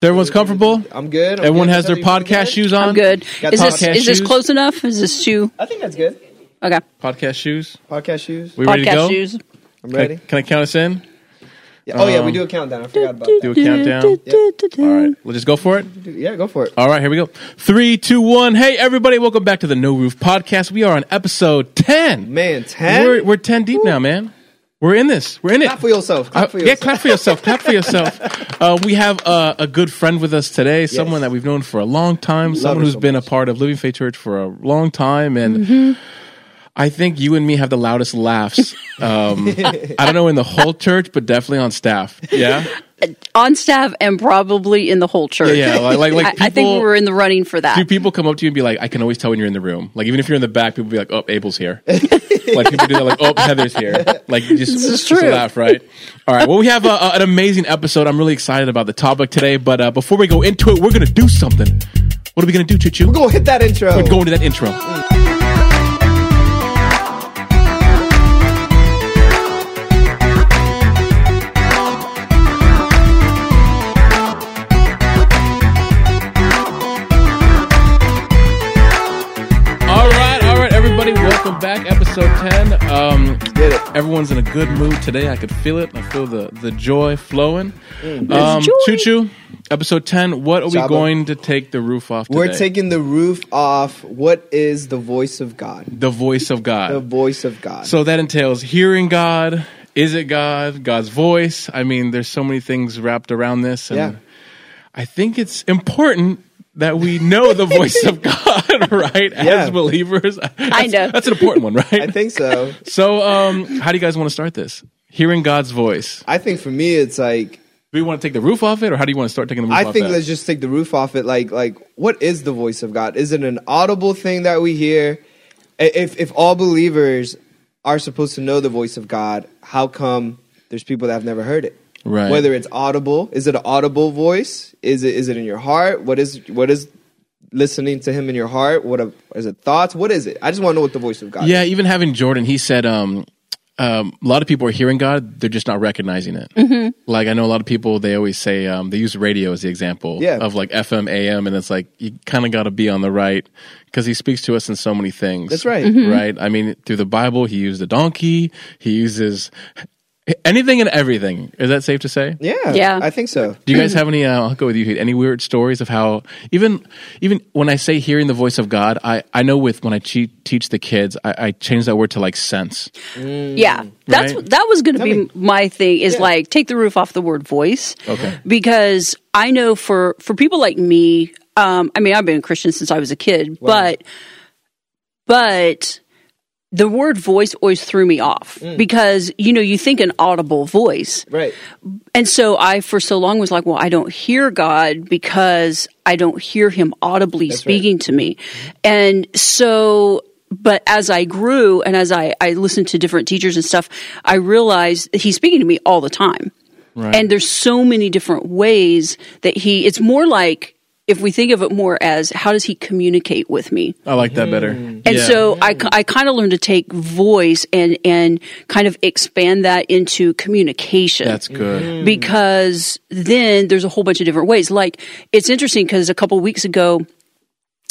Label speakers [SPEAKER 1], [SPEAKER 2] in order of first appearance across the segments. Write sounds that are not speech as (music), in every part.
[SPEAKER 1] Everyone's comfortable.
[SPEAKER 2] I'm good. I'm
[SPEAKER 1] Everyone
[SPEAKER 2] good.
[SPEAKER 1] has their podcast shoes on.
[SPEAKER 3] I'm good.
[SPEAKER 2] Got
[SPEAKER 3] Is this
[SPEAKER 1] podcast
[SPEAKER 3] is this
[SPEAKER 1] shoes?
[SPEAKER 3] close enough? Is this too
[SPEAKER 2] I think that's good.
[SPEAKER 3] okay?
[SPEAKER 1] Podcast shoes.
[SPEAKER 2] Podcast shoes.
[SPEAKER 1] We ready to
[SPEAKER 3] Podcast
[SPEAKER 1] go?
[SPEAKER 3] shoes.
[SPEAKER 2] I'm
[SPEAKER 1] Can I,
[SPEAKER 2] ready.
[SPEAKER 1] can I count us in?
[SPEAKER 2] Yeah. Oh yeah, we
[SPEAKER 1] Um,
[SPEAKER 2] do a countdown. I forgot about that.
[SPEAKER 1] Do a countdown. All right, we'll just go for it.
[SPEAKER 2] Yeah, go for it.
[SPEAKER 1] All right, here we go. Three, two, one. Hey, everybody! Welcome back to the No Roof Podcast. We are on episode ten.
[SPEAKER 2] Man, 10?
[SPEAKER 1] We're we're ten deep now, man. We're in this. We're in it.
[SPEAKER 2] Clap for yourself. Clap
[SPEAKER 1] Uh,
[SPEAKER 2] for
[SPEAKER 1] yeah,
[SPEAKER 2] yourself.
[SPEAKER 1] clap for yourself. clap for yourself. (laughs) Uh, we have uh, a good friend with us today, someone that we've known for a long time, someone
[SPEAKER 2] her
[SPEAKER 1] who's
[SPEAKER 2] so
[SPEAKER 1] been
[SPEAKER 2] much.
[SPEAKER 1] a part of Living Faith Church for a long time, and
[SPEAKER 3] Mm-hmm.
[SPEAKER 1] I think you and me have the loudest laughs. (laughs) Um, I don't know in the whole church, but definitely on staff. Yeah, (laughs)
[SPEAKER 3] On staff and probably in the whole church.
[SPEAKER 1] Yeah, yeah, like- like- like
[SPEAKER 3] I, I think
[SPEAKER 1] people-
[SPEAKER 3] we're in the running for that.
[SPEAKER 1] do people come up to you and be like, "I can always tell when you're in the room." Like even if you're in the back, people be like, "Oh, Abel's here." Like people do that, like, "Oh, Heather's here." Like just, just laugh, right? All right. Well, we have a, a- an amazing episode. I'm really excited about the topic today. But uh, before we go into it, we're gonna do something. What are we gonna do, Choo Choo?
[SPEAKER 2] We're gonna hit that intro.
[SPEAKER 1] We're going to that intro. All welcome back, episode ten. Um,
[SPEAKER 2] Get it.
[SPEAKER 1] everyone's in a good mood today. I could feel it. I feel the the joy flowing.
[SPEAKER 2] Mm.
[SPEAKER 1] Um. Choo Choo, episode ten. What are we going to take the roof off? Today?
[SPEAKER 2] We're taking the roof off. What is the voice of God?
[SPEAKER 1] the voice of God.
[SPEAKER 2] The voice of God.
[SPEAKER 1] So that entails hearing God. Is it God? God's voice? I mean, there's so many things wrapped around this. And
[SPEAKER 2] Yeah.
[SPEAKER 1] I think it's important that we know the voice of (laughs) God, (laughs) right? As believers. That's-
[SPEAKER 3] know.
[SPEAKER 1] That's an important one, right?
[SPEAKER 2] I think so. (laughs)
[SPEAKER 1] so, um, how do you guys want to start this? Hearing God's voice.
[SPEAKER 2] I think for me, it's like
[SPEAKER 1] Do we want to take the roof off it, or how do you want to start taking the roof off?
[SPEAKER 2] I
[SPEAKER 1] off
[SPEAKER 2] think
[SPEAKER 1] that?
[SPEAKER 2] let's just take the roof off it. Like, like, what is the voice of God? Is it an audible thing that we hear? If if all believers are supposed to know the voice of God, how come there's people that have never heard it?
[SPEAKER 1] Right.
[SPEAKER 2] Whether it's audible, is it an audible voice? Is it is it in your heart? What is what is listening to Him in your heart? What are, is it thoughts? What is it? I just want to know what the voice of God.
[SPEAKER 1] Yeah,
[SPEAKER 2] is.
[SPEAKER 1] even having Jordan, he said um, um, a lot of people are hearing God, they're just not recognizing it.
[SPEAKER 2] Mm-hmm.
[SPEAKER 1] Like I know a lot of people, they always say um, they use radio as the example
[SPEAKER 2] Yeah.
[SPEAKER 1] of like FM, AM, and it's like you kind of got to be on the right because he speaks to us in so many things.
[SPEAKER 2] That's right.
[SPEAKER 1] right? I mean, through the Bible, he used a donkey, he uses anything and everything. Is that safe to say?
[SPEAKER 2] yeah,
[SPEAKER 3] Yeah.
[SPEAKER 2] I think so.
[SPEAKER 1] Do you guys have any? Uh, I'll go with you. Any weird stories of how even even when I say hearing the voice of God, I I know with when I che- teach the kids, I, I change that word to like sense.
[SPEAKER 3] Yeah, that's
[SPEAKER 1] Right?
[SPEAKER 3] that was going to be
[SPEAKER 2] me.
[SPEAKER 3] my thing. Is
[SPEAKER 2] Yeah.
[SPEAKER 3] like take the roof off the word voice.
[SPEAKER 1] Okay.
[SPEAKER 3] because I know for for people like me, um, I mean, I've been a Christian since I was a kid, but but the word voice always threw me off
[SPEAKER 2] Mm.
[SPEAKER 3] because you know you think an audible voice
[SPEAKER 2] Right.
[SPEAKER 3] and so i for so long was like well i don't hear god because i don't hear him audibly speaking to me and so but as i grew and as i i listened to different teachers and stuff i realized he's speaking to me all the time
[SPEAKER 1] Right.
[SPEAKER 3] and there's so many different ways that he it's more like if we think of it more as how does he communicate with me
[SPEAKER 1] I like that better.
[SPEAKER 3] and
[SPEAKER 1] Yeah.
[SPEAKER 3] so I, I kind of learned to take voice and and kind of expand that into communication
[SPEAKER 1] that's good.
[SPEAKER 3] because then there's a whole bunch of different ways. Like it's interesting because a couple weeks ago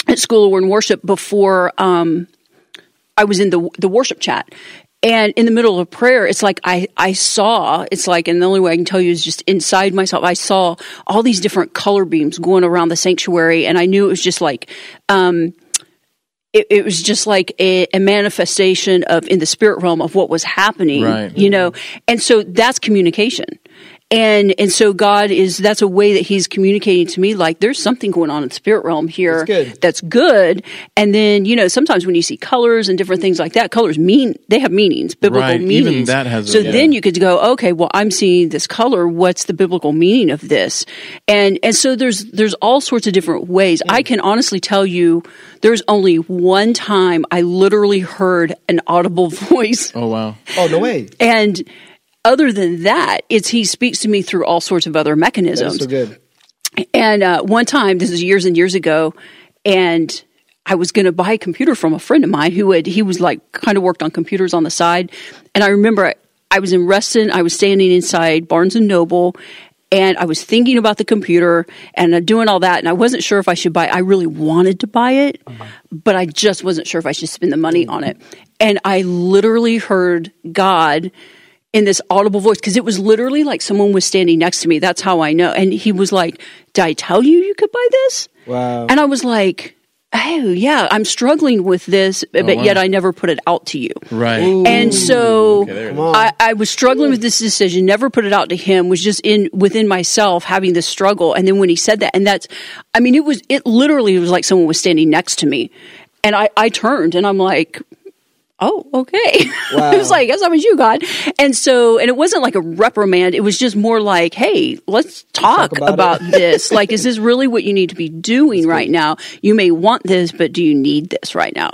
[SPEAKER 3] at School of Word and Worship, before um, I was in the the worship chat, and in the middle of prayer, it's like I I saw. It's like, and the only way I can tell you is just inside myself. I saw all these different color beams going around the sanctuary, and I knew it was just like. Um, it, it was just like a, a manifestation of in the spirit realm of what was happening
[SPEAKER 1] Right.
[SPEAKER 3] you know and so that's communication and and so god is that's a way that he's communicating to me like there's something going on in the spirit realm here
[SPEAKER 2] That's good.
[SPEAKER 3] that's good and then you know sometimes when you see colors and different things like that colors mean they have meanings biblical
[SPEAKER 1] Right. Even
[SPEAKER 3] meanings
[SPEAKER 1] that has a-
[SPEAKER 3] so
[SPEAKER 1] yeah.
[SPEAKER 3] then you could go okay well i'm seeing this color what's the biblical meaning of this and and so there's there's all sorts of different ways i can honestly tell you there's only one time i literally heard an audible (laughs) voice
[SPEAKER 1] Oh wow.
[SPEAKER 2] Oh no way.
[SPEAKER 3] and other than that it's he speaks to me through all sorts of other
[SPEAKER 2] That's
[SPEAKER 3] mechanisms
[SPEAKER 2] so good.
[SPEAKER 3] and uh, one time, this is years and years ago, and I was going to buy a computer from a friend of mine who had he was like kind of worked on computers on the side, and I remember I was in Reston. I was standing inside Barnes and Noble, and I was thinking about the computer and uh, doing all that, and I wasn't sure if I should buy. It. I really wanted to buy it, but I just wasn't sure if I should spend the money on it. And I literally heard God in this audible voice because it was literally like someone was standing next to me. That's how I know. And he was like, "Did I tell you you could buy this?"
[SPEAKER 2] Wow.
[SPEAKER 3] And I was like, "Oh yeah, I'm struggling with this, oh, but
[SPEAKER 1] wow.
[SPEAKER 3] yet I never put it out to you."
[SPEAKER 1] Right.
[SPEAKER 3] And so
[SPEAKER 1] Okay, there it
[SPEAKER 2] Come on.
[SPEAKER 3] I, I was struggling with this decision, never put it out to him, was just in within myself having this struggle. And then when he said that, and that's, I mean, it was, it literally was like someone was standing next to me. And I, I turned and I'm like, oh, okay. (laughs)
[SPEAKER 2] Wow.
[SPEAKER 3] it was like, guess that was you, God. And so, and it wasn't like a reprimand. It was just more like, hey, let's talk,
[SPEAKER 2] talk about
[SPEAKER 3] about, (laughs) this. Like, is this really what you need to be doing right now? You may want this, but do you need this right now?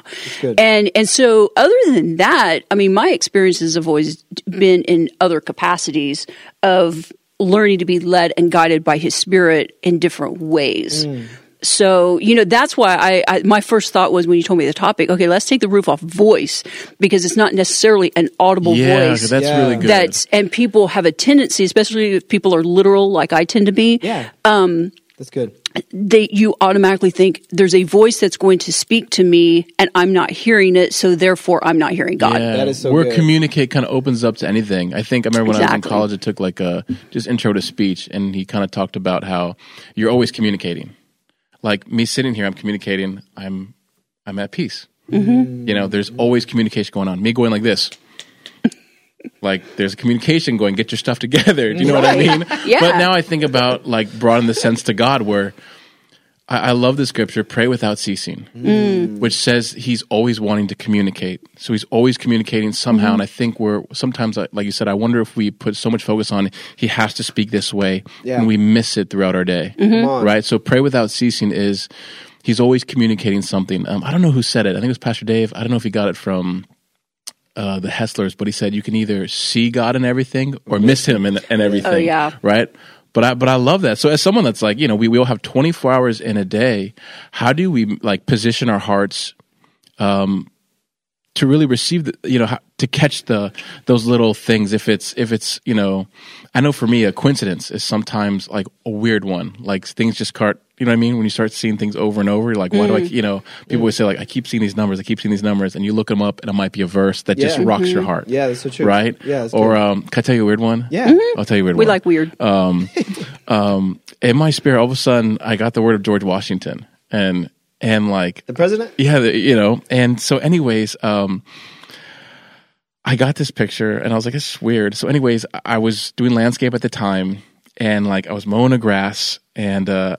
[SPEAKER 3] And and so other than that, I mean, my experiences have always been in other capacities of learning to be led and guided by His Spirit in different ways.
[SPEAKER 2] Mm.
[SPEAKER 3] So you know that's why I, I my first thought was when you told me the topic. Okay, let's take the roof off voice because it's not necessarily an audible
[SPEAKER 1] Yeah,
[SPEAKER 3] voice.
[SPEAKER 1] that's
[SPEAKER 2] Yeah.
[SPEAKER 1] really good.
[SPEAKER 3] That's and people have a tendency, especially if people are literal like I tend to be.
[SPEAKER 2] yeah. Um, that's good.
[SPEAKER 3] They you automatically think there's a voice that's going to speak to me, and I'm not hearing it, so therefore I'm not hearing God.
[SPEAKER 1] Yeah.
[SPEAKER 2] That is so
[SPEAKER 1] Where
[SPEAKER 2] good.
[SPEAKER 1] communicate kind of opens up to anything. I think I remember when I was in college, I took like a just intro to speech, and he kind of talked about how you're always communicating. Like me sitting here, I'm communicating. I'm I'm at peace.
[SPEAKER 3] Mm-hmm.
[SPEAKER 1] You know, there's always communication going on. Me going like this. Like there's a communication going, get your stuff (laughs) together. Do you know what I mean? (laughs)
[SPEAKER 3] Yeah.
[SPEAKER 1] But now I think about like broaden the sense to God where I, I love the scripture, pray without ceasing,
[SPEAKER 3] Mm.
[SPEAKER 1] which says he's always wanting to communicate. So he's always communicating somehow.
[SPEAKER 3] Mm-hmm.
[SPEAKER 1] And I think we're sometimes, like like you said, I wonder if we put so much focus on he has to speak this way
[SPEAKER 2] Yeah.
[SPEAKER 1] and we miss it throughout our day.
[SPEAKER 3] Mm-hmm.
[SPEAKER 1] Right? So pray without ceasing is he's always communicating something. Um, I don't know who said it. I think it was Pastor Dave. I don't know if he got it from uh, the Hesslers, but he said you can either see God in everything or miss Him in, in everything.
[SPEAKER 3] Oh, yeah.
[SPEAKER 1] right. But I but I love that. So as someone that's like you know we we all have 24 hours in a day. How do we like position our hearts um, to really receive the you know to catch the those little things if it's if it's you know I know for me a coincidence is sometimes like a weird one like things just cart you know what I mean when you start seeing things over and over you're like why do I
[SPEAKER 3] Mm.
[SPEAKER 1] you know people would say like I keep seeing these numbers I keep seeing these numbers and you look them up and it might be a verse that just
[SPEAKER 2] Yeah.
[SPEAKER 1] rocks your heart
[SPEAKER 2] Yeah, that's so true.
[SPEAKER 1] right
[SPEAKER 2] Yeah,
[SPEAKER 1] or um can I tell you a weird one
[SPEAKER 2] Yeah.
[SPEAKER 1] I'll tell you a weird one.
[SPEAKER 3] We
[SPEAKER 1] one
[SPEAKER 3] like weird.
[SPEAKER 1] um, um, in my spirit, all of a sudden, I got the word of George Washington, and and like,
[SPEAKER 2] The president?
[SPEAKER 1] yeah, the, you know, and so, anyways, um, I got this picture, and I was like, it's weird. So, anyways, I was doing landscape at the time, and like, I was mowing the grass, and uh,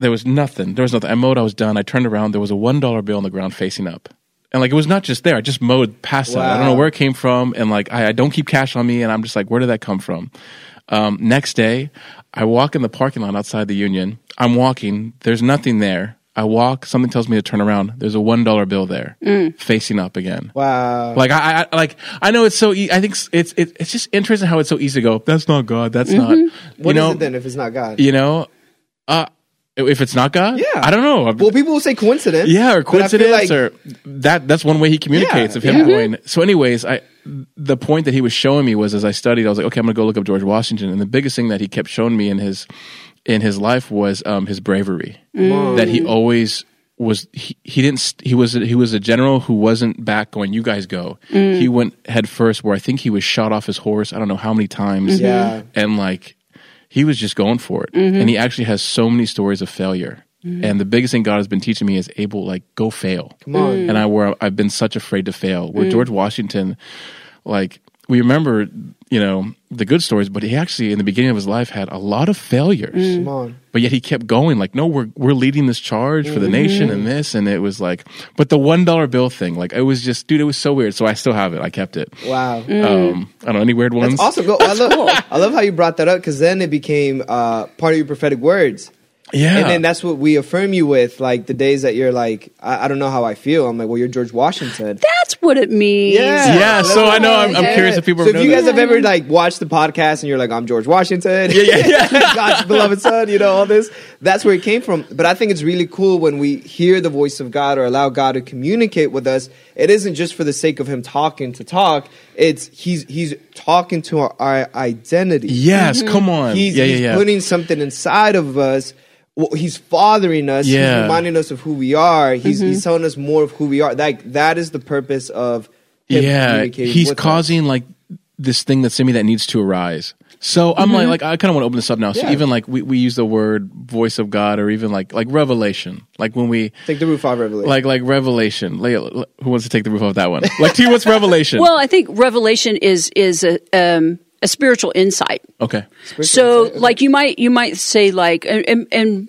[SPEAKER 1] there was nothing. There was nothing. I mowed. I was done. I turned around. There was a one dollar bill on the ground facing up. And like it was not just there. I just mowed past it. I don't know where it came from. And like I, I don't keep cash on me. And I'm just like, where did that come from? Um, next day, I walk in the parking lot outside the Union. I'm walking. There's nothing there. I walk. Something tells me to turn around. There's a one dollar bill there, mm. facing up again.
[SPEAKER 2] Wow.
[SPEAKER 1] Like I, I like I know it's so. E- I think it's it's it's just interesting how it's so easy to go. That's not God. That's not. Mm-hmm. You
[SPEAKER 2] What is
[SPEAKER 1] know.
[SPEAKER 2] it then if it's not God?
[SPEAKER 1] You know. Uh, if it's not God,
[SPEAKER 2] Yeah.
[SPEAKER 1] I don't know.
[SPEAKER 2] Well, people will say coincidence.
[SPEAKER 1] Yeah, or
[SPEAKER 2] but I feel
[SPEAKER 1] coincidence,
[SPEAKER 2] like-
[SPEAKER 1] or that. That's one way he communicates
[SPEAKER 2] Yeah,
[SPEAKER 1] of him
[SPEAKER 2] yeah.
[SPEAKER 1] going. So, anyways, I the point that he was showing me was as I studied, I was like, okay, I'm going to go look up George Washington, and the biggest thing that he kept showing me in his in his life was um, his bravery. Mm. That he always was. He, he didn't. He was. He was a general who wasn't back going. You guys go. Mm. He went head first. Where I think he was shot off his horse. I don't know how many times. Mm-hmm.
[SPEAKER 2] Yeah.
[SPEAKER 1] and like he was just going for it mm-hmm. and he actually has so many stories of failure mm-hmm. and the biggest thing god has been teaching me is able like go fail
[SPEAKER 2] Come on.
[SPEAKER 1] and i where i've been such afraid to fail where mm. george washington like we remember you know the good stories but he actually in the beginning of his life had a lot of failures
[SPEAKER 2] Come on.
[SPEAKER 1] but yet he kept going like no we're we're leading this charge for the nation and this and it was like but the one dollar bill thing like it was just dude it was so weird so i still have it i kept it
[SPEAKER 2] Wow.
[SPEAKER 1] um i don't know any weird ones
[SPEAKER 2] That's awesome. Go, I, love, I love how you brought that up because then it became uh, part of your prophetic words.
[SPEAKER 1] Yeah
[SPEAKER 2] And then that's what we affirm you with, like the days that you're like, I, I don't know how I feel. I'm like, well, you're George Washington.
[SPEAKER 3] That's what it means.
[SPEAKER 2] Yeah.
[SPEAKER 1] Yeah, so I know I'm, I'm
[SPEAKER 3] Okay.
[SPEAKER 1] curious if people
[SPEAKER 2] So if
[SPEAKER 1] know
[SPEAKER 2] you
[SPEAKER 1] that.
[SPEAKER 2] guys have ever like watched the podcast and you're like, I'm George Washington, yeah,
[SPEAKER 1] yeah, (laughs)
[SPEAKER 2] God's beloved son, you know, all this, that's where it came from. But I think it's really cool when we hear the voice of God or allow God to communicate with us. It isn't just for the sake of him talking to talk. It's he's he's talking to our, our identity.
[SPEAKER 1] yes, mm-hmm. come on.
[SPEAKER 2] He's,
[SPEAKER 1] yeah, yeah,
[SPEAKER 2] he's
[SPEAKER 1] yeah.
[SPEAKER 2] putting something inside of us. Well, he's fathering us.
[SPEAKER 1] Yeah.
[SPEAKER 2] He's reminding us of who we are. He's he's mm-hmm. telling us more of who we are. Like that is the purpose of him
[SPEAKER 1] yeah,
[SPEAKER 2] communicating
[SPEAKER 1] he's
[SPEAKER 2] with us.
[SPEAKER 1] causing like this thing that's in me that needs to arise. So I'm like, like I kind of want to open this up now. So
[SPEAKER 2] Mm-hmm. Yeah.
[SPEAKER 1] even like we, we use the word voice of God, or even like like revelation, like when we
[SPEAKER 2] Take the roof off Revelation.
[SPEAKER 1] like like revelation. Like, who wants to take the roof off that one? Like to you, what's revelation?
[SPEAKER 3] Well, I think revelation is is a um, a spiritual insight.
[SPEAKER 1] okay,
[SPEAKER 3] So, like you might you might say like and and.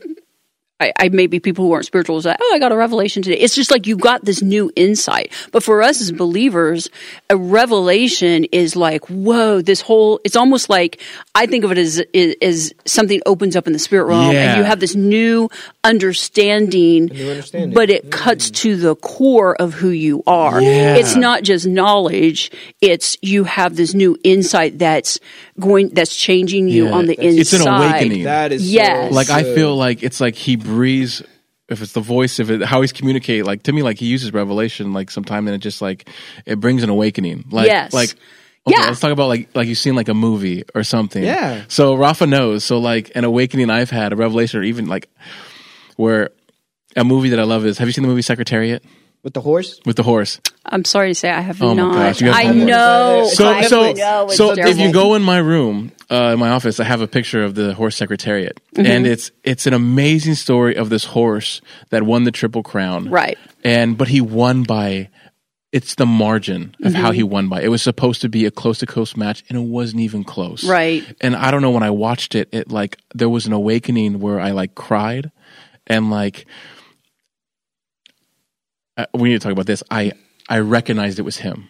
[SPEAKER 3] And I, I maybe people who aren't spiritual will say, "Oh, I got a revelation today." It's just like you got this new insight. But for us as believers, a revelation is like, "Whoa!" This whole it's almost like I think of it as as something opens up in the spirit realm,
[SPEAKER 1] Yeah.
[SPEAKER 3] and you have this new understanding.
[SPEAKER 2] new understanding.
[SPEAKER 3] But it cuts to the core of who you are.
[SPEAKER 1] Yeah.
[SPEAKER 3] It's not just knowledge; it's you have this new insight that's going that's changing you
[SPEAKER 1] Yeah.
[SPEAKER 3] on the inside.
[SPEAKER 1] it's an awakening.
[SPEAKER 2] that is
[SPEAKER 3] Yes.
[SPEAKER 2] so
[SPEAKER 1] like I feel like it's like he breathes. If it's the voice, if it how he's communicate, like to me, like he uses revelation, like sometime, and it just like it brings an awakening. Like,
[SPEAKER 3] Yes.
[SPEAKER 1] like okay,
[SPEAKER 3] Yeah.
[SPEAKER 1] let's talk about like like you've seen like a movie or something.
[SPEAKER 2] Yeah.
[SPEAKER 1] So Rafa knows. So like an awakening I've had, a revelation, or even like where a movie that I love is. Have you seen the movie Secretariat
[SPEAKER 2] with the horse.
[SPEAKER 1] with the horse?
[SPEAKER 3] I'm sorry to say I have
[SPEAKER 1] Oh my
[SPEAKER 3] not.
[SPEAKER 1] gosh, you have
[SPEAKER 3] I
[SPEAKER 1] to
[SPEAKER 3] know.
[SPEAKER 1] So
[SPEAKER 3] I
[SPEAKER 1] so
[SPEAKER 3] know it's
[SPEAKER 1] so if you go in my room, uh, in my office, I have a picture of the horse secretariat,
[SPEAKER 3] Mm-hmm.
[SPEAKER 1] and it's it's an amazing story of this horse that won the triple crown,
[SPEAKER 3] Right.
[SPEAKER 1] And but he won by. It's the margin of how
[SPEAKER 3] Mm-hmm.
[SPEAKER 1] he won by. It was supposed to be a close to close match, and it wasn't even close.
[SPEAKER 3] Right.
[SPEAKER 1] And I don't know when I watched it, it like there was an awakening where I like cried, and like uh, we need to talk about this. I I recognized it was him.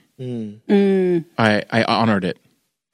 [SPEAKER 1] I I honored it.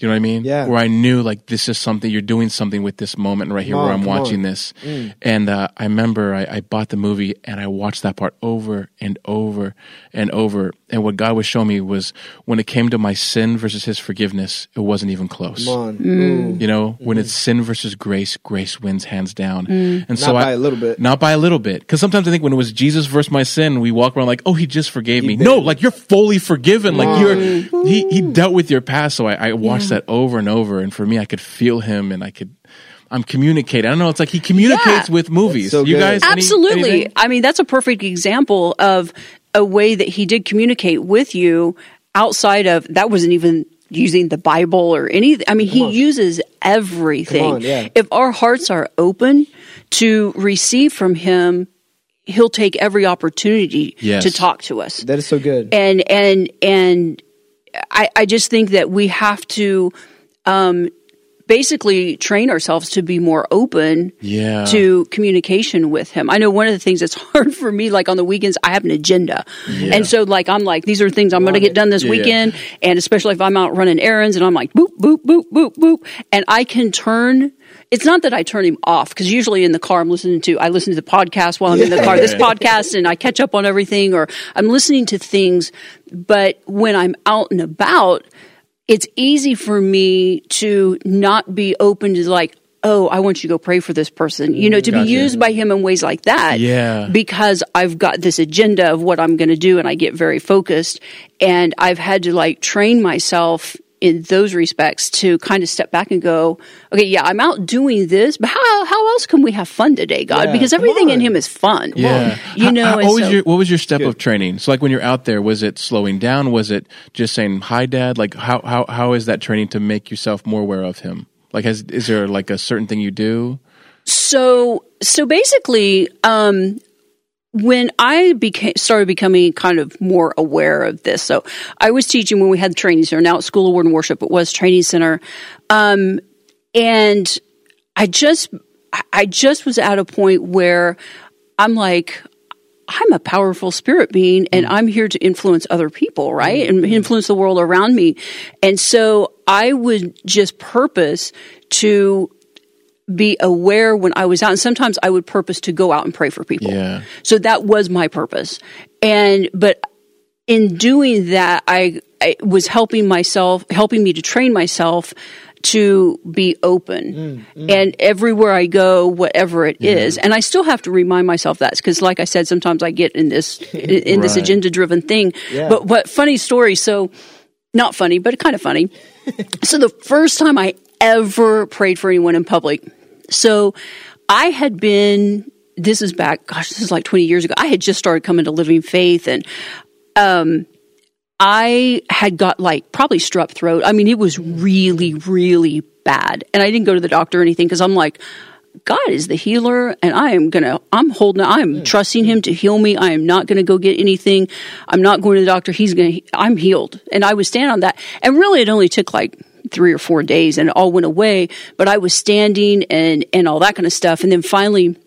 [SPEAKER 1] Do you know what I mean?
[SPEAKER 2] Yeah.
[SPEAKER 1] Where I knew like this is something you're doing something with this moment right here
[SPEAKER 2] Come
[SPEAKER 1] where I'm watching
[SPEAKER 2] on.
[SPEAKER 1] this, and uh, I remember I, I bought the movie and I watched that part over and over and over. And what God was showing me was when it came to my sin versus His forgiveness, it wasn't even close.
[SPEAKER 3] Mm.
[SPEAKER 1] You know, when it's sin versus grace, grace wins hands down.
[SPEAKER 3] Mm.
[SPEAKER 1] And so
[SPEAKER 2] Not by a little bit.
[SPEAKER 1] not by a little bit. Because sometimes I think when it was Jesus versus my sin, we walk around like, oh, he just forgave me.
[SPEAKER 2] did.
[SPEAKER 1] No, like you're fully forgiven. Like you're, he, he dealt with your past. So I, I watched that over and over. And for me, I could feel him and I could, I'm communicating. I don't know. It's like he communicates
[SPEAKER 3] Yeah.
[SPEAKER 1] with movies.
[SPEAKER 2] so
[SPEAKER 1] you guys,
[SPEAKER 3] Absolutely.
[SPEAKER 1] anything?
[SPEAKER 3] I mean, that's a perfect example of a way that he did communicate with you outside of that wasn't even using the Bible or anything. I mean, he
[SPEAKER 2] on.
[SPEAKER 3] uses everything.
[SPEAKER 2] Come on, yeah.
[SPEAKER 3] If our hearts are open to receive from him, he'll take every opportunity
[SPEAKER 1] Yes.
[SPEAKER 3] to talk to us.
[SPEAKER 2] That is so good.
[SPEAKER 3] and and and I, I just think that we have to um, basically train ourselves to be more open
[SPEAKER 1] Yeah.
[SPEAKER 3] to communication with him. I know one of the things that's (laughs) hard for me, like on the weekends, I have an agenda. And so like I'm like, these are things I'm gonna get done this
[SPEAKER 1] Yeah, yeah.
[SPEAKER 3] weekend. And especially if I'm out running errands and I'm like boop, boop, boop, boop, boop. And I can turn it's not that I turn him off because usually in the car I'm listening to I listen to the podcast while I'm in the car. This podcast and I catch up on everything or I'm listening to things. But when I'm out and about, it's easy for me to not be open to like, oh, I want you to go pray for this person. You know, to
[SPEAKER 1] Gotcha.
[SPEAKER 3] be used by him in ways like that.
[SPEAKER 1] Yeah.
[SPEAKER 3] Because I've got this agenda of what I'm going to do and I get very focused. And I've had to like train myself in those respects to kind of step back and go, okay, yeah, I'm out doing this, but how, how else can we have fun today, God?
[SPEAKER 2] Yeah,
[SPEAKER 3] because everything in him is fun.
[SPEAKER 1] Yeah.
[SPEAKER 3] You know,
[SPEAKER 1] how-
[SPEAKER 3] and
[SPEAKER 1] what was
[SPEAKER 3] so-
[SPEAKER 1] your what was your step of training? So like when you're out there, was it slowing down? Was it just saying hi, dad? Like how how how is that training to make yourself more aware of him? Like has is there like a certain thing you do?
[SPEAKER 3] So so basically, um, when I became started becoming kind of more aware of this, so I was teaching when we had the training center. Now at School of Word and Worship, it was training center, um, and I just I just was at a point where I'm like. I'm a powerful spirit being and I'm here to influence other people, right? And influence the world around me. And so I would just purpose to be aware when I was out. And sometimes I would purpose to go out and pray for people.
[SPEAKER 1] Yeah.
[SPEAKER 3] So that was my purpose. And, but in doing that, I, I was helping myself, helping me to train myself to be open. Mm, mm. And everywhere I go, whatever it is, and I still have to remind myself that because, like I said, sometimes I get in this in, (laughs) in this agenda driven thing.
[SPEAKER 2] Yeah.
[SPEAKER 3] But what funny story? So not funny, but kind of funny. (laughs) so the first time I ever prayed for anyone in public, so I had been. This is back. Gosh, this is like twenty years ago. I had just started coming to Living Faith, and um, I had got like probably strep throat. I mean, it was really, really bad, and I didn't go to the doctor or anything because I'm like. God is the healer, and I am gonna. I'm holding. I'm trusting Him to heal me. I am not gonna go get anything. I'm not going to the doctor. He's gonna. I'm healed, and I was standing on that. And really, it only took like three or four days, and it all went away. But I was standing and and all that kind of stuff, and then finally,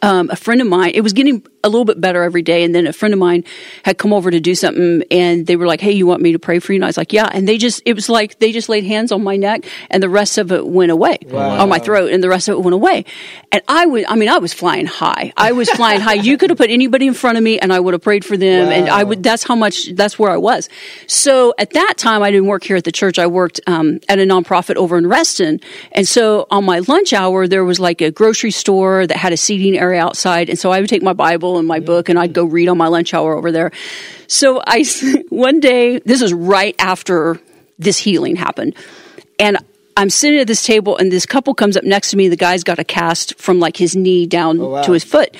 [SPEAKER 3] um, a friend of mine. It was getting a little bit better every day, and then a friend of mine had come over to do something, and they were like, "Hey, you want me to pray for you?" And I was like, "Yeah." And they just. It was like they just laid hands on my neck, and the rest of it went away on my throat, and the rest of it went away. And I was. I mean, I was flying high. I was flying high. You could have put anybody in front of me, and I would have prayed for them, and I would. That's how much. That's where I was. So at that time, I didn't work here at the church. I worked um, at a nonprofit over in Reston, and so on my lunch hour, there was like a grocery store that had a seating area outside, and so I would take my Bible and my book, and I'd go read on my lunch hour over there. So I (laughs) one day, this is right after this healing happened, and. I'm sitting at this table and this couple comes up next to me. The guy's got a cast from like his knee down
[SPEAKER 2] wow.
[SPEAKER 3] to his foot.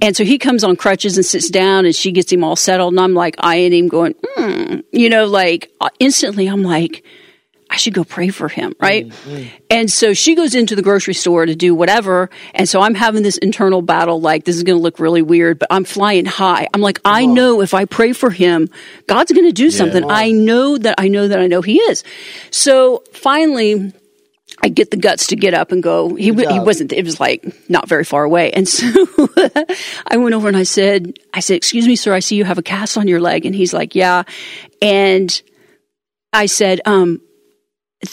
[SPEAKER 3] And so he comes on crutches and sits down and she gets him all settled. And I'm like eyeing him going, hmm. you know, like uh, instantly I'm like, I should go pray for him, mm, right? Mm. And so she goes into the grocery store to do whatever. And so I'm having this internal battle like, this is going to look really weird, but I'm flying high. I'm like, I uh-huh. know if I pray for him, God's going to do something. I know that I know that I know he is. So finally, I get the guts to get up and go. He, he wasn't, it was like not very far away. And so (laughs) I went over and I said, I said, excuse me, sir, I see you have a cast on your leg. And he's like, yeah. And I said, um,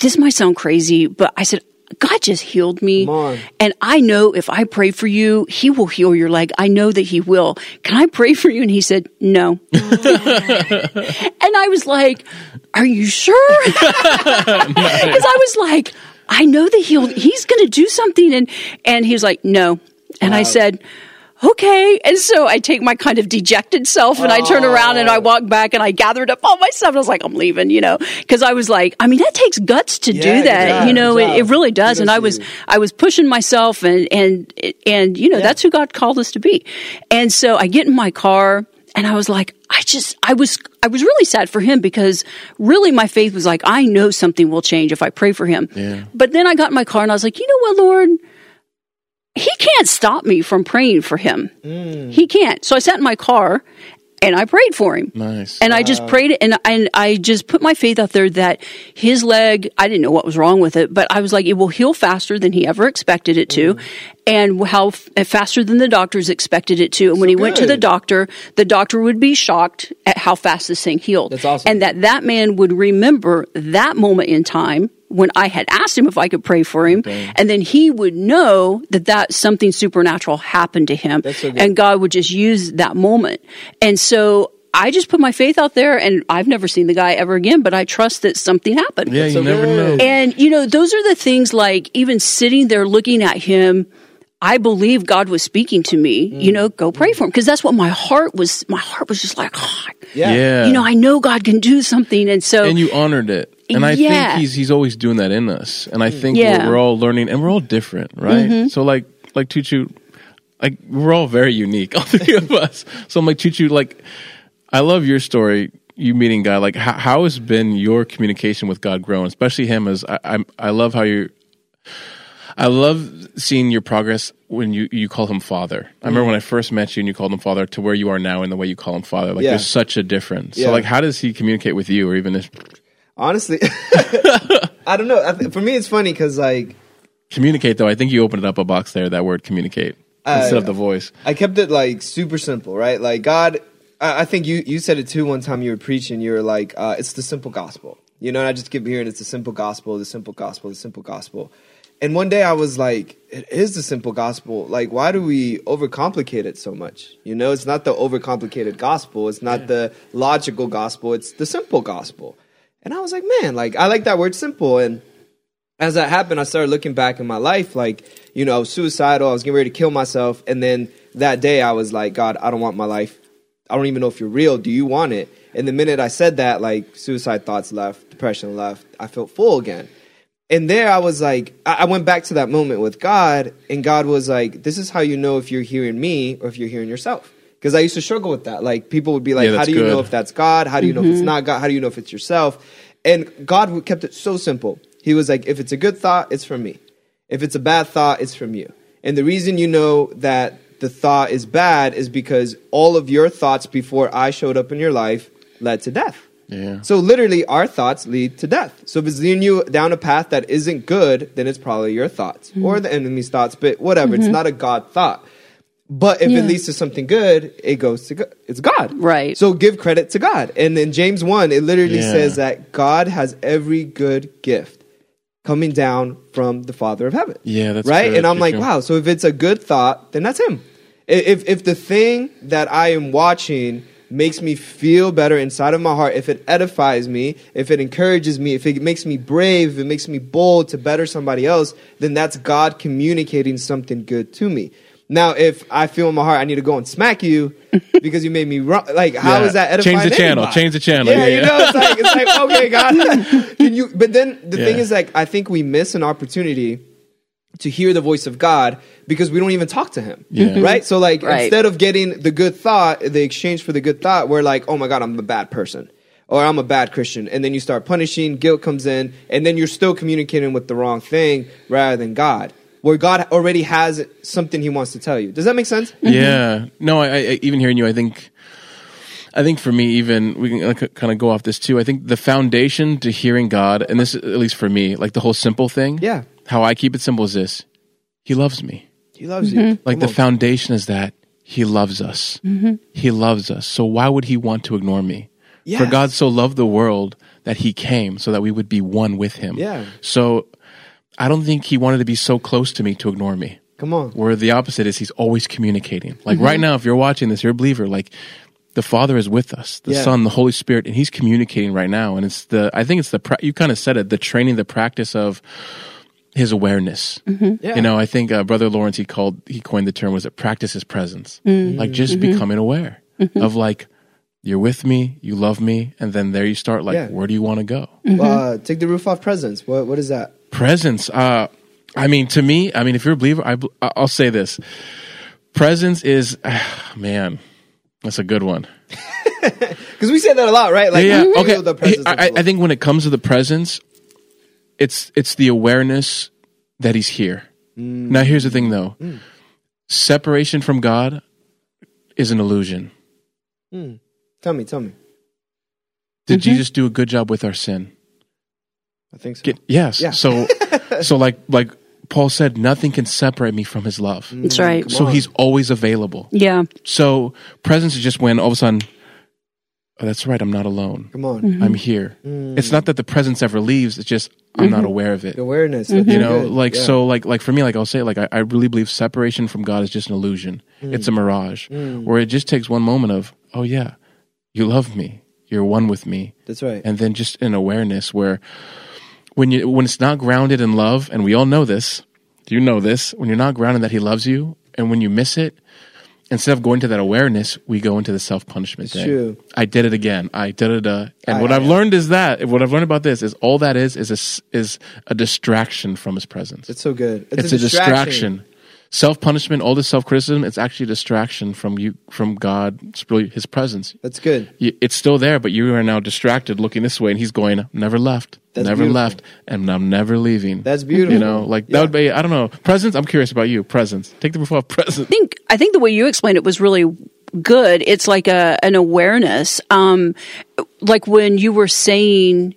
[SPEAKER 3] this might sound crazy, but I said, God just healed me. And I know if I pray for you, he will heal your leg. I know that he will. Can I pray for you? And he said, no. (laughs) and I was like, are you sure? (laughs) Because I was like, I know that he'll, he's going to do something. And, and he was like, no. And I said, okay. And so I take my kind of dejected self and I turn around and I walk back and I gathered up all my stuff. And I was like, I'm leaving, you know, because I was like, I mean, that takes guts to
[SPEAKER 2] Yeah,
[SPEAKER 3] do that. you know, it, it really does. and I was,
[SPEAKER 2] you.
[SPEAKER 3] I was pushing myself and, and, and, you know, that's who God called us to be. And so I get in my car and I was like, I just, I was, I was really sad for him because really my faith was like, I know something will change if I pray for him.
[SPEAKER 1] Yeah.
[SPEAKER 3] But then I got in my car and I was like, you know what, Lord? He can't stop me from praying for him. Mm. He can't. So I sat in my car and I prayed for him.
[SPEAKER 1] Nice.
[SPEAKER 3] And I just prayed it, and and I just put my faith out there that his leg. I didn't know what was wrong with it, but I was like, it will heal faster than he ever expected it to, mm. and how faster than the doctors expected it to. And when he went to the doctor, the doctor would be shocked at how fast this thing healed.
[SPEAKER 2] That's awesome.
[SPEAKER 3] And that that man would remember that moment in time when I had asked him if I could pray for him, and then he would know that that something supernatural happened to him,
[SPEAKER 2] That's so
[SPEAKER 3] and God would just use that moment. And so I just put my faith out there, and I've never seen the guy ever again, but I trust that something happened.
[SPEAKER 1] yeah, you
[SPEAKER 2] so
[SPEAKER 1] never know.
[SPEAKER 3] And you know, those are the things like even sitting there looking at him. I believe God was speaking to me.
[SPEAKER 2] Mm.
[SPEAKER 3] You know, go pray for him because that's what my heart was. My heart was just like, oh,
[SPEAKER 2] Yeah.
[SPEAKER 1] yeah.
[SPEAKER 3] you know, I know God can do something, and so
[SPEAKER 1] and you honored it. And I
[SPEAKER 3] Yeah.
[SPEAKER 1] think he's he's always doing that in us. And I think
[SPEAKER 3] Yeah. Mm-hmm.
[SPEAKER 1] we're, we're all learning and we're all different, right? So like like Chuchu, like we're all very unique, (laughs) all three of us. So I'm like Chuchu, like I love your story. You meeting God, like how, how has been your communication with God grown, especially him? As I, I'm, I love how you. I love seeing your progress when you, you call him father. I remember when I first met you and you called him father to where you are now in the way you call him father. Like
[SPEAKER 2] Yeah.
[SPEAKER 1] there's such a difference.
[SPEAKER 2] Yeah.
[SPEAKER 1] So like how does he communicate with you or even if
[SPEAKER 2] Honestly, (laughs) I don't know. I th- for me, it's funny because like
[SPEAKER 1] communicate though? I think you opened up a box there, that word communicate instead of the voice.
[SPEAKER 2] I kept it like super simple, right? Like God, I, I think you you said it too one time you were preaching. You were like, uh, it's the simple gospel, you know. And I just keep hearing it's the simple gospel, the simple gospel, the simple gospel, and one day I was like, it is the simple gospel. Like, why do we overcomplicate it so much? You know, it's not the overcomplicated gospel. It's not the logical gospel. It's the simple gospel. And I was like, man, like I like that word simple. And as that happened, I started looking back in my life, like, you know, I was suicidal. I was getting ready to kill myself. And then that day I was like, God, I don't want my life. I don't even know if you're real. Do you want it? And the minute I said that, like suicide thoughts left, depression left. I felt full again. And there I was like, I I went back to that moment with God, and God was like, this is how you know if you're hearing me or if you're hearing yourself. Because I used to struggle with that. Like people would be like,
[SPEAKER 1] Yeah,
[SPEAKER 2] how do you know if that's God? How do you know if it's mm-hmm. not God? How do you know if it's yourself? And God kept it so simple. He was like, if it's a good thought, it's from me. If it's a bad thought, it's from you. And the reason you know that the thought is bad is because all of your thoughts before I showed up in your life led to death.
[SPEAKER 1] Yeah.
[SPEAKER 2] So literally, our thoughts lead to death. So if it's leading you down a path that isn't good, then it's probably your thoughts or mm-hmm. the enemy's thoughts. But whatever, it's mm-hmm. not a God thought. But if
[SPEAKER 3] Yeah.
[SPEAKER 2] it leads to something good, it goes to God. It's God.
[SPEAKER 3] Right.
[SPEAKER 2] So give credit to God. And in James 1, it literally
[SPEAKER 1] Yeah.
[SPEAKER 2] says that God has every good gift coming down from the Father of heaven.
[SPEAKER 1] Yeah, that's
[SPEAKER 2] right.
[SPEAKER 1] good.
[SPEAKER 2] And I'm like, wow. So if it's a good thought, then that's Him. If if the thing that I am watching makes me feel better inside of my heart, if it edifies me, if it encourages me, if it makes me brave, if it makes me bold to better somebody else, then that's God communicating something good to me. Now, if I feel in my heart I need to go and smack you (laughs) because you made me wrong, like how is
[SPEAKER 1] Yeah.
[SPEAKER 2] that edifying?
[SPEAKER 1] Change the channel.
[SPEAKER 2] anybody?
[SPEAKER 1] Change the channel.
[SPEAKER 2] Yeah,
[SPEAKER 1] Yeah,
[SPEAKER 2] you know, it's like it's like okay, (laughs) God, can you? But then the thing
[SPEAKER 1] Yeah.
[SPEAKER 2] is, like, I think we miss an opportunity to hear the voice of God because we don't even talk to Him.
[SPEAKER 1] Yeah. (laughs)
[SPEAKER 2] Right. So, like,
[SPEAKER 3] Right.
[SPEAKER 2] instead of getting the good thought, the exchange for the good thought, we're like, oh my God, I'm a bad person. Or I'm a bad Christian. And then you start punishing, guilt comes in, and then you're still communicating with the wrong thing rather than God, where God already has something He wants to tell you. Does that make sense?
[SPEAKER 1] Yeah. Mm-hmm. No, I, I even hearing you, I think, I think for me, even we can like, kind of go off this too. I think the foundation to hearing God, and this at least for me, like the whole simple thing.
[SPEAKER 2] Yeah.
[SPEAKER 1] How I keep it simple is this: He loves me.
[SPEAKER 2] He loves you. Mm-hmm.
[SPEAKER 1] Like
[SPEAKER 2] Come
[SPEAKER 1] the
[SPEAKER 2] on.
[SPEAKER 1] foundation is that He loves us. Mm-hmm. He loves us. So why would He want to ignore me?
[SPEAKER 2] Yeah.
[SPEAKER 1] For God so loved the world that He came so that we would be one with Him.
[SPEAKER 2] Yeah.
[SPEAKER 1] So I don't think He wanted to be so close to me to ignore me.
[SPEAKER 2] Come on.
[SPEAKER 1] Where the opposite is, he's always communicating. Like mm-hmm. right now, if you're watching this, you're a believer. Like the Father is with us, the
[SPEAKER 2] Yeah.
[SPEAKER 1] Son, the Holy Spirit, and He's communicating right now. And it's the, I think it's the, pra- you kind of said it, the training, the practice of His awareness. Mm-hmm.
[SPEAKER 2] Yeah.
[SPEAKER 1] You know, I think uh, Brother Lawrence he called, he coined the term was it practice His presence, mm-hmm. like just becoming aware of like you're with me, you love me, and then there you start like,
[SPEAKER 2] Yeah.
[SPEAKER 1] where do you want to go?
[SPEAKER 2] Uh, take the roof off presence. What What is that?
[SPEAKER 1] Presence uh i mean to me i mean if you're a believer I, I'll say this. Presence is man that's a good one. (laughs)
[SPEAKER 2] Because we say that a lot, right? Like,
[SPEAKER 1] yeah, yeah. okay.
[SPEAKER 2] feel the presence of
[SPEAKER 1] I, I think when it comes to the presence it's it's the awareness that he's here.
[SPEAKER 2] Mm.
[SPEAKER 1] now here's the thing though. Separation from god is an illusion.
[SPEAKER 2] Tell me, tell me.
[SPEAKER 1] did jesus do a good job with our sin
[SPEAKER 2] I think so.
[SPEAKER 1] Get, yes
[SPEAKER 2] Yeah.
[SPEAKER 1] so (laughs) so like like paul said nothing can separate me from his love
[SPEAKER 3] That's right.
[SPEAKER 1] So he's always available
[SPEAKER 3] Yeah.
[SPEAKER 1] So presence is just when all of a sudden, oh, that's right, I'm not alone.
[SPEAKER 2] Come on.
[SPEAKER 3] Mm-hmm.
[SPEAKER 1] I'm here.
[SPEAKER 2] Mm.
[SPEAKER 1] It's not that the presence ever leaves. It's just I'm not aware of it.
[SPEAKER 2] Awareness.
[SPEAKER 3] Mm-hmm.
[SPEAKER 1] You know, like
[SPEAKER 2] Yeah.
[SPEAKER 1] so, like like for me, like I'll say, like I, I really believe separation from God is just an illusion.
[SPEAKER 2] Mm.
[SPEAKER 1] It's a mirage, where it just takes one moment of, oh yeah, you love me, you're one with me,
[SPEAKER 2] That's right.
[SPEAKER 1] and then just an awareness where when you when it's not grounded in love, and we all know this, you know this, when you're not grounded that He loves you, and when you miss it, instead of going to that awareness, we go into the self punishment
[SPEAKER 2] It's
[SPEAKER 1] thing.
[SPEAKER 2] true.
[SPEAKER 1] I did it again. I did it. And
[SPEAKER 2] I-
[SPEAKER 1] what
[SPEAKER 2] I-
[SPEAKER 1] I've learned is that what I've learned about this is all that is is a is a distraction from His presence.
[SPEAKER 2] It's so good.
[SPEAKER 1] It's, a, distraction. Self punishment, all this self criticism, it's actually a distraction from you from God, it's really His presence
[SPEAKER 2] That's good.
[SPEAKER 1] it's still there, but you are now distracted looking this way, and he's going, never left,
[SPEAKER 2] That's
[SPEAKER 1] never
[SPEAKER 2] beautiful.
[SPEAKER 1] left, and I'm never leaving.
[SPEAKER 2] That's beautiful.
[SPEAKER 1] You know, like
[SPEAKER 2] Yeah.
[SPEAKER 1] that would be, I don't know, presence. I'm curious about you, presence. Take the roof off (laughs) presence.
[SPEAKER 3] I think I think the way you explained it was really good. It's like a an awareness. Um like when you were saying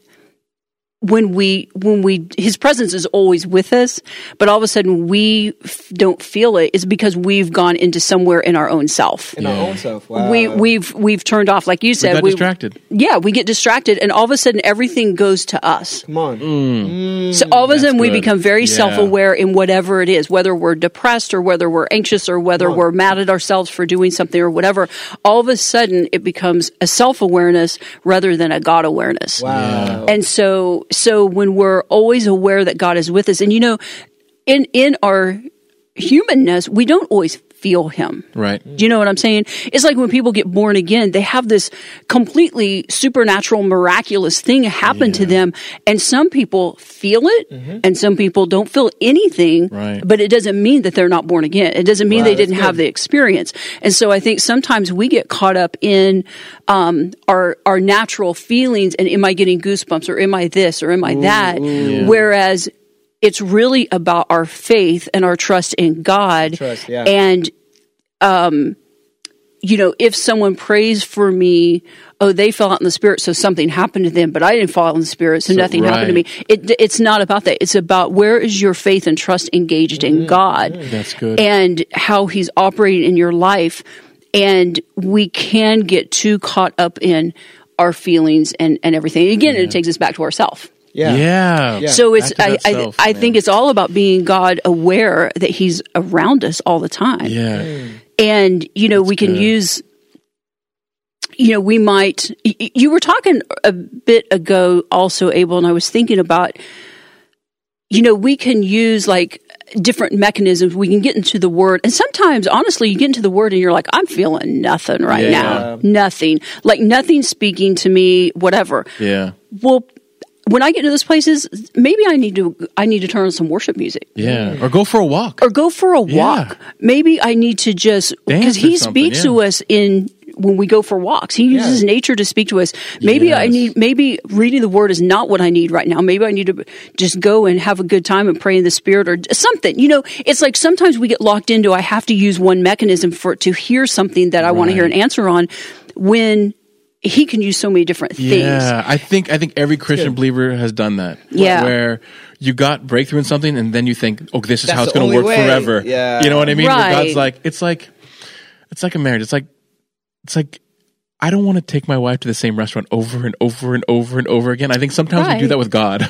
[SPEAKER 3] when we when we his presence is always with us but all of a sudden we f- don't feel it is because we've gone into somewhere in our own self
[SPEAKER 2] in our own self. Wow.
[SPEAKER 3] we we've we've turned off like you said we
[SPEAKER 1] got distracted.
[SPEAKER 3] yeah we get distracted and all of a sudden everything goes to us
[SPEAKER 2] Come on.
[SPEAKER 1] Mm.
[SPEAKER 3] so all of a sudden we become very
[SPEAKER 1] Yeah.
[SPEAKER 3] self-aware in whatever it is whether we're depressed or whether we're anxious or whether we're mad at ourselves for doing something or whatever all of a sudden it becomes a self-awareness rather than a god awareness
[SPEAKER 2] Wow.
[SPEAKER 3] and so, so when we're always aware that God is with us, and you know, in in our humanness, we don't always feel Him.
[SPEAKER 1] Right.
[SPEAKER 3] Do you know what I'm saying? It's like when people get born again, they have this completely supernatural, miraculous thing happen to them, and some people feel it, and some people don't feel anything.
[SPEAKER 1] Right.
[SPEAKER 3] But it doesn't mean that they're not born again. It doesn't mean
[SPEAKER 2] Wow,
[SPEAKER 3] they didn't have the experience. And so I think sometimes we get caught up in um, our our natural feelings, and am I getting goosebumps, or am I this, or am I that? Whereas it's really about our faith and our trust in God.
[SPEAKER 2] Trust, yeah.
[SPEAKER 3] And um, you know, if someone prays for me, oh, they fell out in the spirit, so something happened to them, but I didn't fall out in the spirit, so, nothing happened to me. It, it's not about that. It's about where is your faith and trust engaged in God
[SPEAKER 1] That's good.
[SPEAKER 3] and how He's operating in your life. And we can get too caught up in our feelings and, and everything. Again, it takes us back to ourself.
[SPEAKER 2] Yeah.
[SPEAKER 1] yeah.
[SPEAKER 2] Yeah.
[SPEAKER 3] So it's I,
[SPEAKER 1] that
[SPEAKER 3] I,
[SPEAKER 1] self,
[SPEAKER 3] I think it's all about being God aware that He's around us all the time
[SPEAKER 1] Yeah. Mm.
[SPEAKER 3] and you know we can
[SPEAKER 1] good.
[SPEAKER 3] use you know we might y- y- you were talking a bit ago also abel and i was thinking about you know we can use like different mechanisms we can get into the word and sometimes honestly you get into the word and you're like i'm feeling nothing right
[SPEAKER 1] Yeah.
[SPEAKER 3] now nothing like nothing speaking to me whatever
[SPEAKER 1] Yeah.
[SPEAKER 3] well when i get to those places maybe i need to i need to turn on some worship music
[SPEAKER 1] Yeah. Or go for a walk.
[SPEAKER 3] or go for a
[SPEAKER 1] Yeah.
[SPEAKER 3] walk. Maybe I need to just because he speaks to us in when we go for walks. He uses nature to speak to us. Maybe I need maybe reading the word is not what I need right now. Maybe I need to just go and have a good time and pray in the spirit or something. You know, it's like sometimes we get locked into I have to use one mechanism for to hear something that I want to hear an answer on when he can use so many different things.
[SPEAKER 1] Yeah, I think I think every Christian believer has done that.
[SPEAKER 3] Yeah.
[SPEAKER 1] where you got breakthrough in something, and then you think, "Oh, this is
[SPEAKER 2] That's
[SPEAKER 1] how it's going to work
[SPEAKER 2] way.
[SPEAKER 1] forever."
[SPEAKER 2] Yeah.
[SPEAKER 1] you know what I mean? Where
[SPEAKER 3] Right.
[SPEAKER 1] God's like, it's like, it's like a marriage. It's like, it's like. I don't want to take my wife to the same restaurant over and over and over and over again. I think sometimes we do that with God,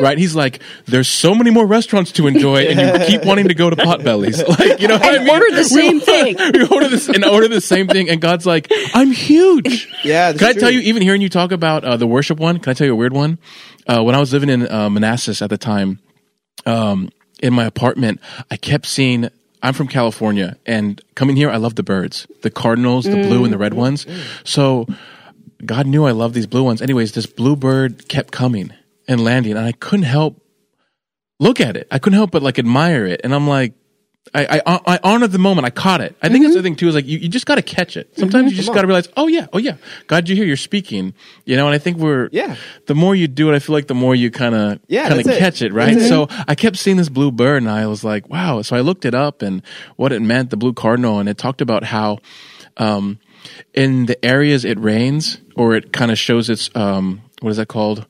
[SPEAKER 1] right? He's like, "There's so many more restaurants to enjoy, and you keep wanting to go to Potbellies." (laughs) Like, you know, what I
[SPEAKER 3] And
[SPEAKER 1] mean?
[SPEAKER 3] order the same thing.
[SPEAKER 1] we order this and order the same thing, and God's like, "I'm huge." (laughs)
[SPEAKER 2] Yeah, that's
[SPEAKER 1] Can I tell you, even hearing you talk about uh, the worship one, can I tell you a weird one? Uh, when I was living in uh, Manassas at the time, um, in my apartment, I kept seeing. I'm from California, and coming here, I love the birds, the cardinals, the blue and the red ones. So, God knew I love these blue ones. Anyways, this blue bird kept coming and landing, and I couldn't help look at it. I couldn't help but like admire it, and I'm like. I, I, I honored the moment. I caught it. I think that's the thing too. Is like you, you just got to catch it. Sometimes you just got to realize, oh yeah, oh yeah, God, you hear you're speaking. You know, and I think we're
[SPEAKER 2] Yeah.
[SPEAKER 1] The more you do it, I feel like the more you kind of
[SPEAKER 2] Yeah,
[SPEAKER 1] kind of catch it, right?
[SPEAKER 2] That's it.
[SPEAKER 1] So I kept seeing this blue bird, and I was like, wow. So I looked it up and what it meant, the blue cardinal, and it talked about how, um, in the areas it rains or it kind of shows its um, what is that called?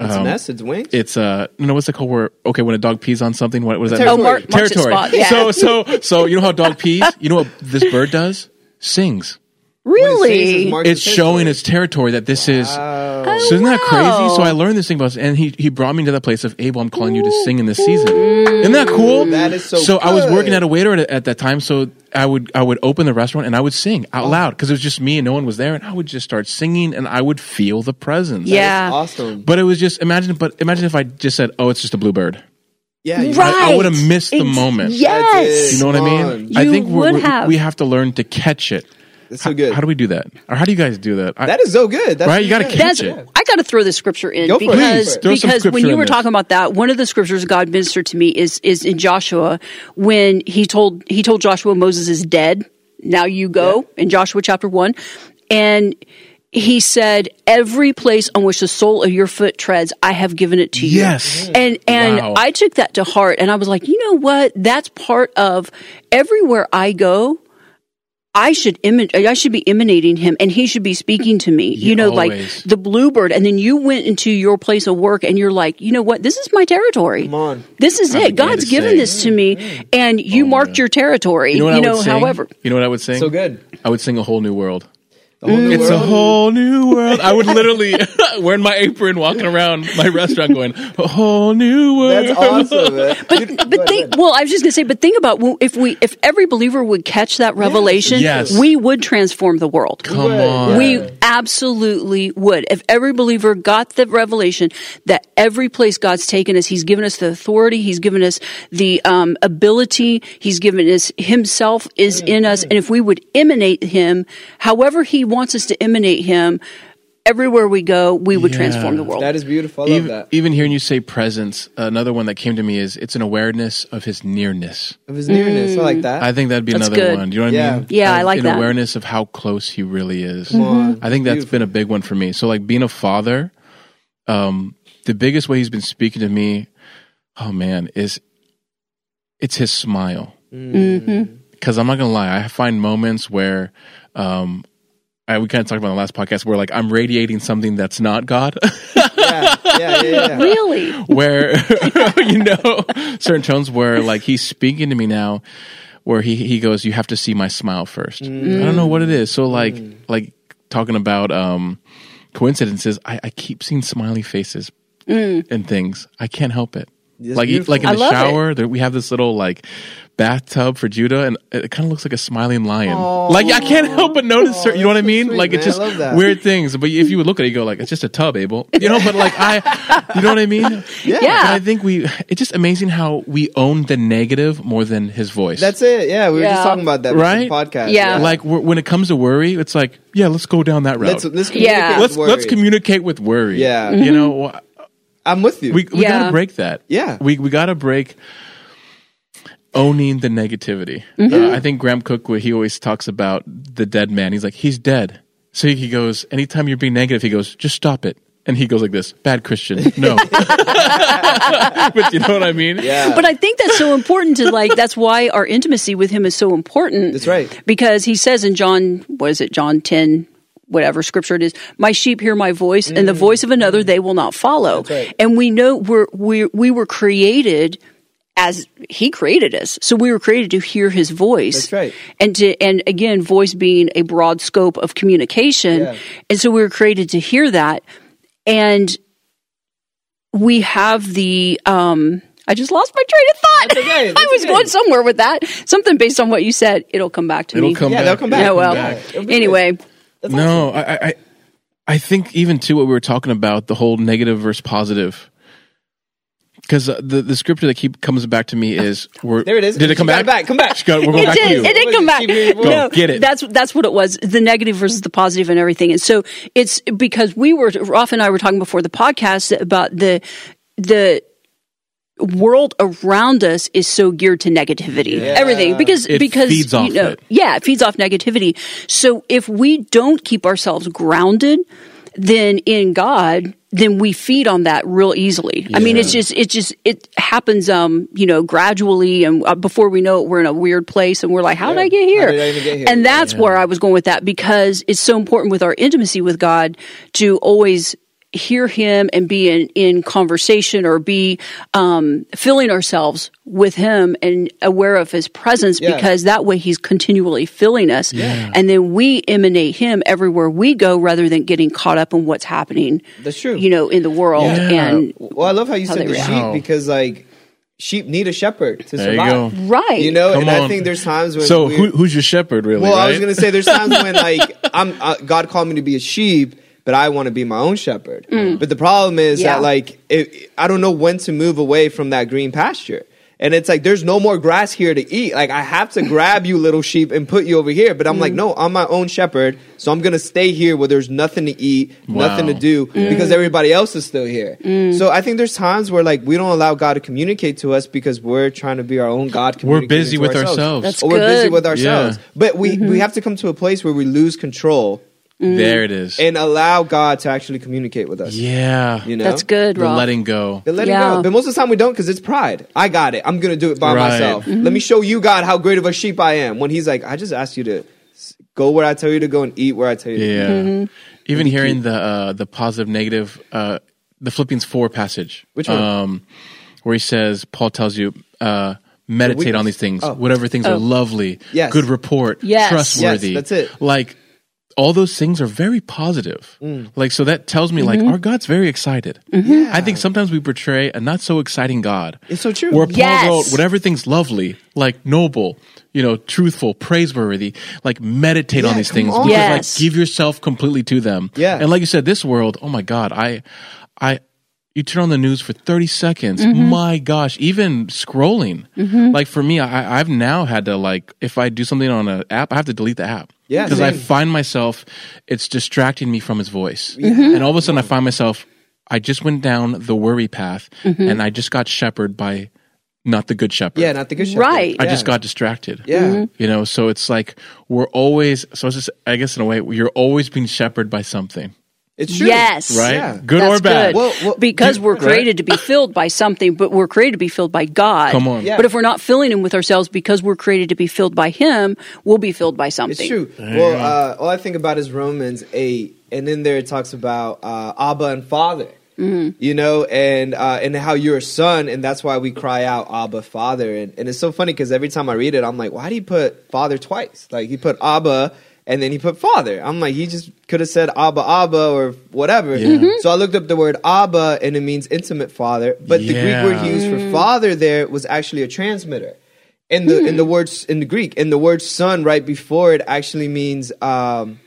[SPEAKER 2] It's
[SPEAKER 1] Um,
[SPEAKER 2] a mess. It's wings.
[SPEAKER 1] It's uh you know what's it called? Where okay, when a dog pees on something, what, was that?
[SPEAKER 2] Territory.
[SPEAKER 3] Oh, mark, marks its
[SPEAKER 1] territory.
[SPEAKER 3] spot. Yeah.
[SPEAKER 1] So so so you know how a dog (laughs) pees? You know what this bird does? Sings.
[SPEAKER 3] Really?
[SPEAKER 1] It's showing its territory that this is.
[SPEAKER 2] Wow.
[SPEAKER 1] So isn't that crazy? So I learned this thing about, and he he brought me to that place of Abel. I'm calling you to sing in this season. Isn't that cool?
[SPEAKER 2] That is so So
[SPEAKER 1] I was working at a waiter at, at that time, so I would I would open the restaurant and I would sing out
[SPEAKER 2] Oh.
[SPEAKER 1] loud because it was just me and no one was there, and I would just start singing and I would feel the presence.
[SPEAKER 3] Yeah.
[SPEAKER 2] awesome.
[SPEAKER 1] But it was just imagine. But imagine if I just said, "Oh, it's just a bluebird."
[SPEAKER 2] Yeah,
[SPEAKER 3] Right.
[SPEAKER 1] I, I would have missed the
[SPEAKER 3] Ex-
[SPEAKER 1] moment.
[SPEAKER 3] Yes.
[SPEAKER 1] You know what I mean?
[SPEAKER 2] on.
[SPEAKER 1] I think we're,
[SPEAKER 3] would
[SPEAKER 1] we
[SPEAKER 3] have.
[SPEAKER 1] we have to learn to catch it.
[SPEAKER 2] That's so good.
[SPEAKER 1] How do we do that? Or how do you guys do that? I,
[SPEAKER 2] that is so good. That's
[SPEAKER 1] Right, you gotta
[SPEAKER 2] really
[SPEAKER 1] catch
[SPEAKER 3] That's
[SPEAKER 1] it.
[SPEAKER 3] I got to throw the scripture in
[SPEAKER 2] Go for it.
[SPEAKER 3] because
[SPEAKER 1] Please, throw some
[SPEAKER 3] when you were
[SPEAKER 1] this.
[SPEAKER 3] talking about that, one of the scriptures God ministered to me is is in Joshua when he told he told Joshua Moses is dead. Now you go in Joshua chapter one, and he said, "Every place on which the sole of your foot treads, I have given it to you."
[SPEAKER 1] Yes. Mm-hmm.
[SPEAKER 3] and and
[SPEAKER 1] Wow.
[SPEAKER 3] I took that to heart, and I was like, you know what? That's part of everywhere I go. I should imi- I should be emanating him and he should be speaking to me. You know, like the bluebird and then you went into your place of work and you're like, "You know what? This is my territory.
[SPEAKER 2] Come on.
[SPEAKER 3] This is
[SPEAKER 1] I
[SPEAKER 3] it. God's given
[SPEAKER 1] say-
[SPEAKER 3] this to me and you oh, marked your territory."
[SPEAKER 1] You know what I would sing?
[SPEAKER 3] however.
[SPEAKER 1] You know what I would sing?
[SPEAKER 2] So good.
[SPEAKER 1] I would sing a whole new world.
[SPEAKER 2] The whole new
[SPEAKER 1] It's a whole new (laughs) world. I would literally (laughs) wearing my apron, walking around my restaurant, going, "A whole new world."
[SPEAKER 2] That's awesome, man. (laughs)
[SPEAKER 3] But but think well, I was just gonna say, but think about if we if every believer would catch that revelation,
[SPEAKER 1] Yes.
[SPEAKER 3] we would transform the world.
[SPEAKER 1] Come on.
[SPEAKER 3] We absolutely would. If every believer got the revelation that every place God's taken us, He's given us the authority, He's given us the um, ability, He's given us Himself is in us, and if we would emanate Him, however He wants us to emanate Him, everywhere we go, we would
[SPEAKER 1] Yeah.
[SPEAKER 3] transform the world.
[SPEAKER 2] That is beautiful. I love
[SPEAKER 1] even,
[SPEAKER 2] that.
[SPEAKER 1] even hearing you say presence, another one that came to me is it's an awareness of his nearness.
[SPEAKER 2] Of his nearness. I like that.
[SPEAKER 1] I think that'd be
[SPEAKER 3] That's
[SPEAKER 1] another
[SPEAKER 3] good.
[SPEAKER 1] one. Do you know what
[SPEAKER 2] Yeah.
[SPEAKER 1] I mean?
[SPEAKER 3] Yeah, I
[SPEAKER 1] Of-
[SPEAKER 3] like
[SPEAKER 1] an
[SPEAKER 3] that.
[SPEAKER 1] awareness of how close he really is.
[SPEAKER 2] on.
[SPEAKER 1] I think that's
[SPEAKER 2] Beautiful.
[SPEAKER 1] been a big one for me. So like being a father, um, the biggest way he's been speaking to me, oh man, is it's his smile.
[SPEAKER 3] Mm-hmm.
[SPEAKER 1] Because I'm not gonna lie, I find moments where, um, I, we kind of talked about in the last podcast where like I'm radiating something that's not God. (laughs)
[SPEAKER 2] yeah, yeah, yeah, yeah.
[SPEAKER 3] Really?
[SPEAKER 1] where (laughs) you know certain tones where like he's speaking to me now where he he goes you have to see my smile first i don't know what it is so like like talking about um coincidences i, I keep seeing smiley faces and things i can't help it
[SPEAKER 2] That's
[SPEAKER 1] like
[SPEAKER 2] beautiful.
[SPEAKER 1] like in the
[SPEAKER 3] love it.
[SPEAKER 1] shower there, we have this little like bathtub for Judah, and it kind of looks like a smiling lion. Like I can't help but notice.
[SPEAKER 2] Aw,
[SPEAKER 1] certain, you know what I
[SPEAKER 2] that's so
[SPEAKER 1] mean?
[SPEAKER 2] sweet,
[SPEAKER 1] like it's
[SPEAKER 2] man.
[SPEAKER 1] Just weird things. But if you would look at it, you go like, it's just a tub, Abel. You know, but like I, you know what I mean? (laughs)
[SPEAKER 2] Yeah.
[SPEAKER 3] Yeah.
[SPEAKER 1] I think we, it's just amazing how we own the negative more than his voice.
[SPEAKER 2] That's it. Yeah, we were just talking about that
[SPEAKER 1] Right?
[SPEAKER 2] right? podcast.
[SPEAKER 3] Yeah.
[SPEAKER 1] like we're, when it comes to worry, it's like, yeah, let's go down that route.
[SPEAKER 2] let's let's
[SPEAKER 3] Yeah.
[SPEAKER 2] communicate
[SPEAKER 1] let's,
[SPEAKER 2] with
[SPEAKER 1] let's
[SPEAKER 2] worry.
[SPEAKER 1] communicate with worry.
[SPEAKER 2] Yeah.
[SPEAKER 1] You know, mm-hmm.
[SPEAKER 2] I'm with you.
[SPEAKER 1] we, we
[SPEAKER 3] Yeah.
[SPEAKER 1] gotta break that.
[SPEAKER 2] Yeah.
[SPEAKER 1] We, we gotta break owning the negativity.
[SPEAKER 3] Mm-hmm.
[SPEAKER 1] Uh, I think Graham Cooke, he always talks about the dead man. He's like, he's dead. So he goes, anytime you're being negative, he goes, just stop it. And he goes like this, bad Christian. No. (laughs) (laughs) but you know what I mean?
[SPEAKER 2] yeah,
[SPEAKER 3] But I think that's so important to like. That's why our intimacy with him is so important.
[SPEAKER 2] That's right.
[SPEAKER 3] Because he says in John, what is it, John ten, whatever scripture it is, "My sheep hear my voice, and the voice of another they will not follow."
[SPEAKER 2] Mm. right.
[SPEAKER 3] And we know we're we we were created as he created us, so we were created to hear his voice.
[SPEAKER 2] That's right.
[SPEAKER 3] And to and again, voice being a broad scope of communication,
[SPEAKER 2] Yeah.
[SPEAKER 3] and so we were created to hear that, and we have the um I just lost my train of thought.
[SPEAKER 2] That's okay, (laughs)
[SPEAKER 3] I was
[SPEAKER 2] okay.
[SPEAKER 3] going somewhere with that. Something based on what you said. It'll come back to
[SPEAKER 1] It'll
[SPEAKER 3] me.
[SPEAKER 1] come
[SPEAKER 2] Yeah,
[SPEAKER 1] back.
[SPEAKER 2] they'll come back.
[SPEAKER 3] yeah, well.
[SPEAKER 1] back.
[SPEAKER 3] Anyway,
[SPEAKER 2] That's
[SPEAKER 1] No, I, I, I- I think even too what we were talking about the whole negative versus positive. Because uh, the the scripture that keep comes back to me (laughs) is we're,
[SPEAKER 2] There it is.
[SPEAKER 1] Did it come
[SPEAKER 2] She got
[SPEAKER 1] back?
[SPEAKER 2] it back. Come back.
[SPEAKER 1] Got- we're going
[SPEAKER 3] it
[SPEAKER 1] back to
[SPEAKER 3] did.
[SPEAKER 1] you.
[SPEAKER 3] It did come back.
[SPEAKER 2] Keep.
[SPEAKER 1] Go,
[SPEAKER 3] No,
[SPEAKER 1] get it.
[SPEAKER 3] That's that's what it was. The negative versus the positive and everything. And so it's because we were Ralph and I were talking before the podcast about the the world around us is so geared to negativity.
[SPEAKER 2] Yeah.
[SPEAKER 3] Everything because
[SPEAKER 1] It
[SPEAKER 3] because
[SPEAKER 1] feeds
[SPEAKER 3] you
[SPEAKER 1] off
[SPEAKER 3] know
[SPEAKER 1] it.
[SPEAKER 3] yeah, it feeds off negativity. So if we don't keep ourselves grounded, then in God, then we feed on that real easily. I mean, it's just it just it happens um, you know, gradually and uh, before we know it we're in a weird place and we're like, how did I get here?
[SPEAKER 2] I get here?
[SPEAKER 3] And that's where I was going with that because it's so important with our intimacy with God to always hear him and be in, in conversation or be um, filling ourselves with him and aware of his presence
[SPEAKER 2] Yeah.
[SPEAKER 3] because that way he's continually filling us and then we emanate him everywhere we go rather than getting caught up in what's happening
[SPEAKER 2] That's true.
[SPEAKER 3] you know in the world
[SPEAKER 1] Yeah.
[SPEAKER 3] and
[SPEAKER 2] Well, I love how you
[SPEAKER 3] How
[SPEAKER 2] said the
[SPEAKER 3] react.
[SPEAKER 2] sheep because like sheep need a shepherd to
[SPEAKER 1] There you
[SPEAKER 2] survive.
[SPEAKER 1] go.
[SPEAKER 3] right
[SPEAKER 2] You know,
[SPEAKER 1] Come
[SPEAKER 2] and
[SPEAKER 1] on.
[SPEAKER 2] I think there's times when
[SPEAKER 1] So who, who's your shepherd, really?
[SPEAKER 2] Well, I was gonna say there's times (laughs) when like I'm uh, God called me to be a sheep, but I want to be my own shepherd. Mm. But the problem is
[SPEAKER 3] Yeah.
[SPEAKER 2] that like it, I don't know when to move away from that green pasture. And it's like there's no more grass here to eat. Like I have to grab you little sheep and put you over here. But I'm like, mm. no, I'm my own shepherd, so I'm gonna stay here where there's nothing to eat, nothing to
[SPEAKER 1] Wow.
[SPEAKER 2] do mm. because everybody else is still here. So I think there's times where like we don't allow God to communicate to us because we're trying to be our own God.
[SPEAKER 1] We're busy with ourselves.
[SPEAKER 3] That's
[SPEAKER 2] or we're busy with ourselves.
[SPEAKER 1] Yeah.
[SPEAKER 2] But we we mm-hmm. have to come to a place where we lose control
[SPEAKER 1] there it is.
[SPEAKER 2] and allow God to actually communicate with us.
[SPEAKER 1] yeah.
[SPEAKER 2] You know,
[SPEAKER 3] that's good
[SPEAKER 1] The
[SPEAKER 3] Rob.
[SPEAKER 1] letting go.
[SPEAKER 2] The letting
[SPEAKER 3] Yeah.
[SPEAKER 2] go. But most of the time we don't because it's pride. I got it. I'm gonna do it by
[SPEAKER 1] Right.
[SPEAKER 2] myself.
[SPEAKER 3] Mm-hmm.
[SPEAKER 2] Let me show you God how great of a sheep I am. When He's like, I just asked you to S- Go where I tell you to go and eat where I tell you to eat.
[SPEAKER 1] Yeah.
[SPEAKER 3] Mm-hmm.
[SPEAKER 1] Even hearing the uh, the positive negative uh, the Philippians four passage.
[SPEAKER 2] Which one?
[SPEAKER 1] Um, where he says Paul tells you uh, meditate
[SPEAKER 2] weakness.
[SPEAKER 1] on these things,
[SPEAKER 2] Oh.
[SPEAKER 1] whatever things
[SPEAKER 3] Oh.
[SPEAKER 1] are lovely,
[SPEAKER 2] Yes.
[SPEAKER 1] good report,
[SPEAKER 3] Yes.
[SPEAKER 1] trustworthy.
[SPEAKER 2] Yes, that's it.
[SPEAKER 1] Like all those things are very positive.
[SPEAKER 2] Mm.
[SPEAKER 1] Like so that tells me
[SPEAKER 3] Mm-hmm.
[SPEAKER 1] like our God's very excited. I think sometimes we portray a not so exciting God.
[SPEAKER 2] It's so true.
[SPEAKER 1] Where Paul
[SPEAKER 3] Yes.
[SPEAKER 1] wrote, whatever thing's lovely, like noble, you know, truthful, praiseworthy, like meditate on these things.
[SPEAKER 2] on.
[SPEAKER 1] Because
[SPEAKER 3] Yes.
[SPEAKER 1] like give yourself completely to them.
[SPEAKER 2] Yeah.
[SPEAKER 1] And like you said, this world, oh my God, I I you turn on the news for 30 seconds.
[SPEAKER 3] Mm-hmm.
[SPEAKER 1] My gosh, even scrolling. Like for me, I, I've now had to like, if I do something on an app, I have to delete the app.
[SPEAKER 2] Yeah,
[SPEAKER 1] Because I find myself, it's distracting me from his voice.
[SPEAKER 3] Mm-hmm.
[SPEAKER 1] And all of a sudden I find myself, I just went down the worry path
[SPEAKER 3] Mm-hmm.
[SPEAKER 1] and I just got shepherded by not the good shepherd.
[SPEAKER 2] yeah, not the good shepherd.
[SPEAKER 3] Right.
[SPEAKER 1] I
[SPEAKER 2] Yeah.
[SPEAKER 1] just got distracted.
[SPEAKER 2] Yeah.
[SPEAKER 3] Mm-hmm.
[SPEAKER 1] You know, so it's like we're always, so it's just, I guess in a way, you're always being shepherded by something,
[SPEAKER 2] It's true.
[SPEAKER 3] Yes.
[SPEAKER 1] right?
[SPEAKER 2] Yeah.
[SPEAKER 1] Good
[SPEAKER 3] That's
[SPEAKER 1] or bad.
[SPEAKER 3] good.
[SPEAKER 2] Well, well,
[SPEAKER 3] because we're
[SPEAKER 1] right?
[SPEAKER 3] created to be (laughs) filled by something, but we're created to be filled by God.
[SPEAKER 1] Come on.
[SPEAKER 2] Yeah.
[SPEAKER 3] But if we're not filling him with ourselves because we're created to be filled by him, we'll be filled by something.
[SPEAKER 2] It's true. Well, uh, all I think about is Romans 8, and in there it talks about uh, Abba and Father. You know, and uh, and how you're a son, and that's why we cry out Abba, Father. And, and it's so funny because every time I read it, I'm like, why did he put Father twice? Like he put Abba and then he put Father. I'm like, he just could have said Abba, Abba, or whatever.
[SPEAKER 1] Yeah. Mm-hmm.
[SPEAKER 2] So I looked up the word Abba, and it means intimate father. But the Greek word he used for father there was actually a transmitter in the in the hmm. words in the Greek, in the word son right before it actually means um,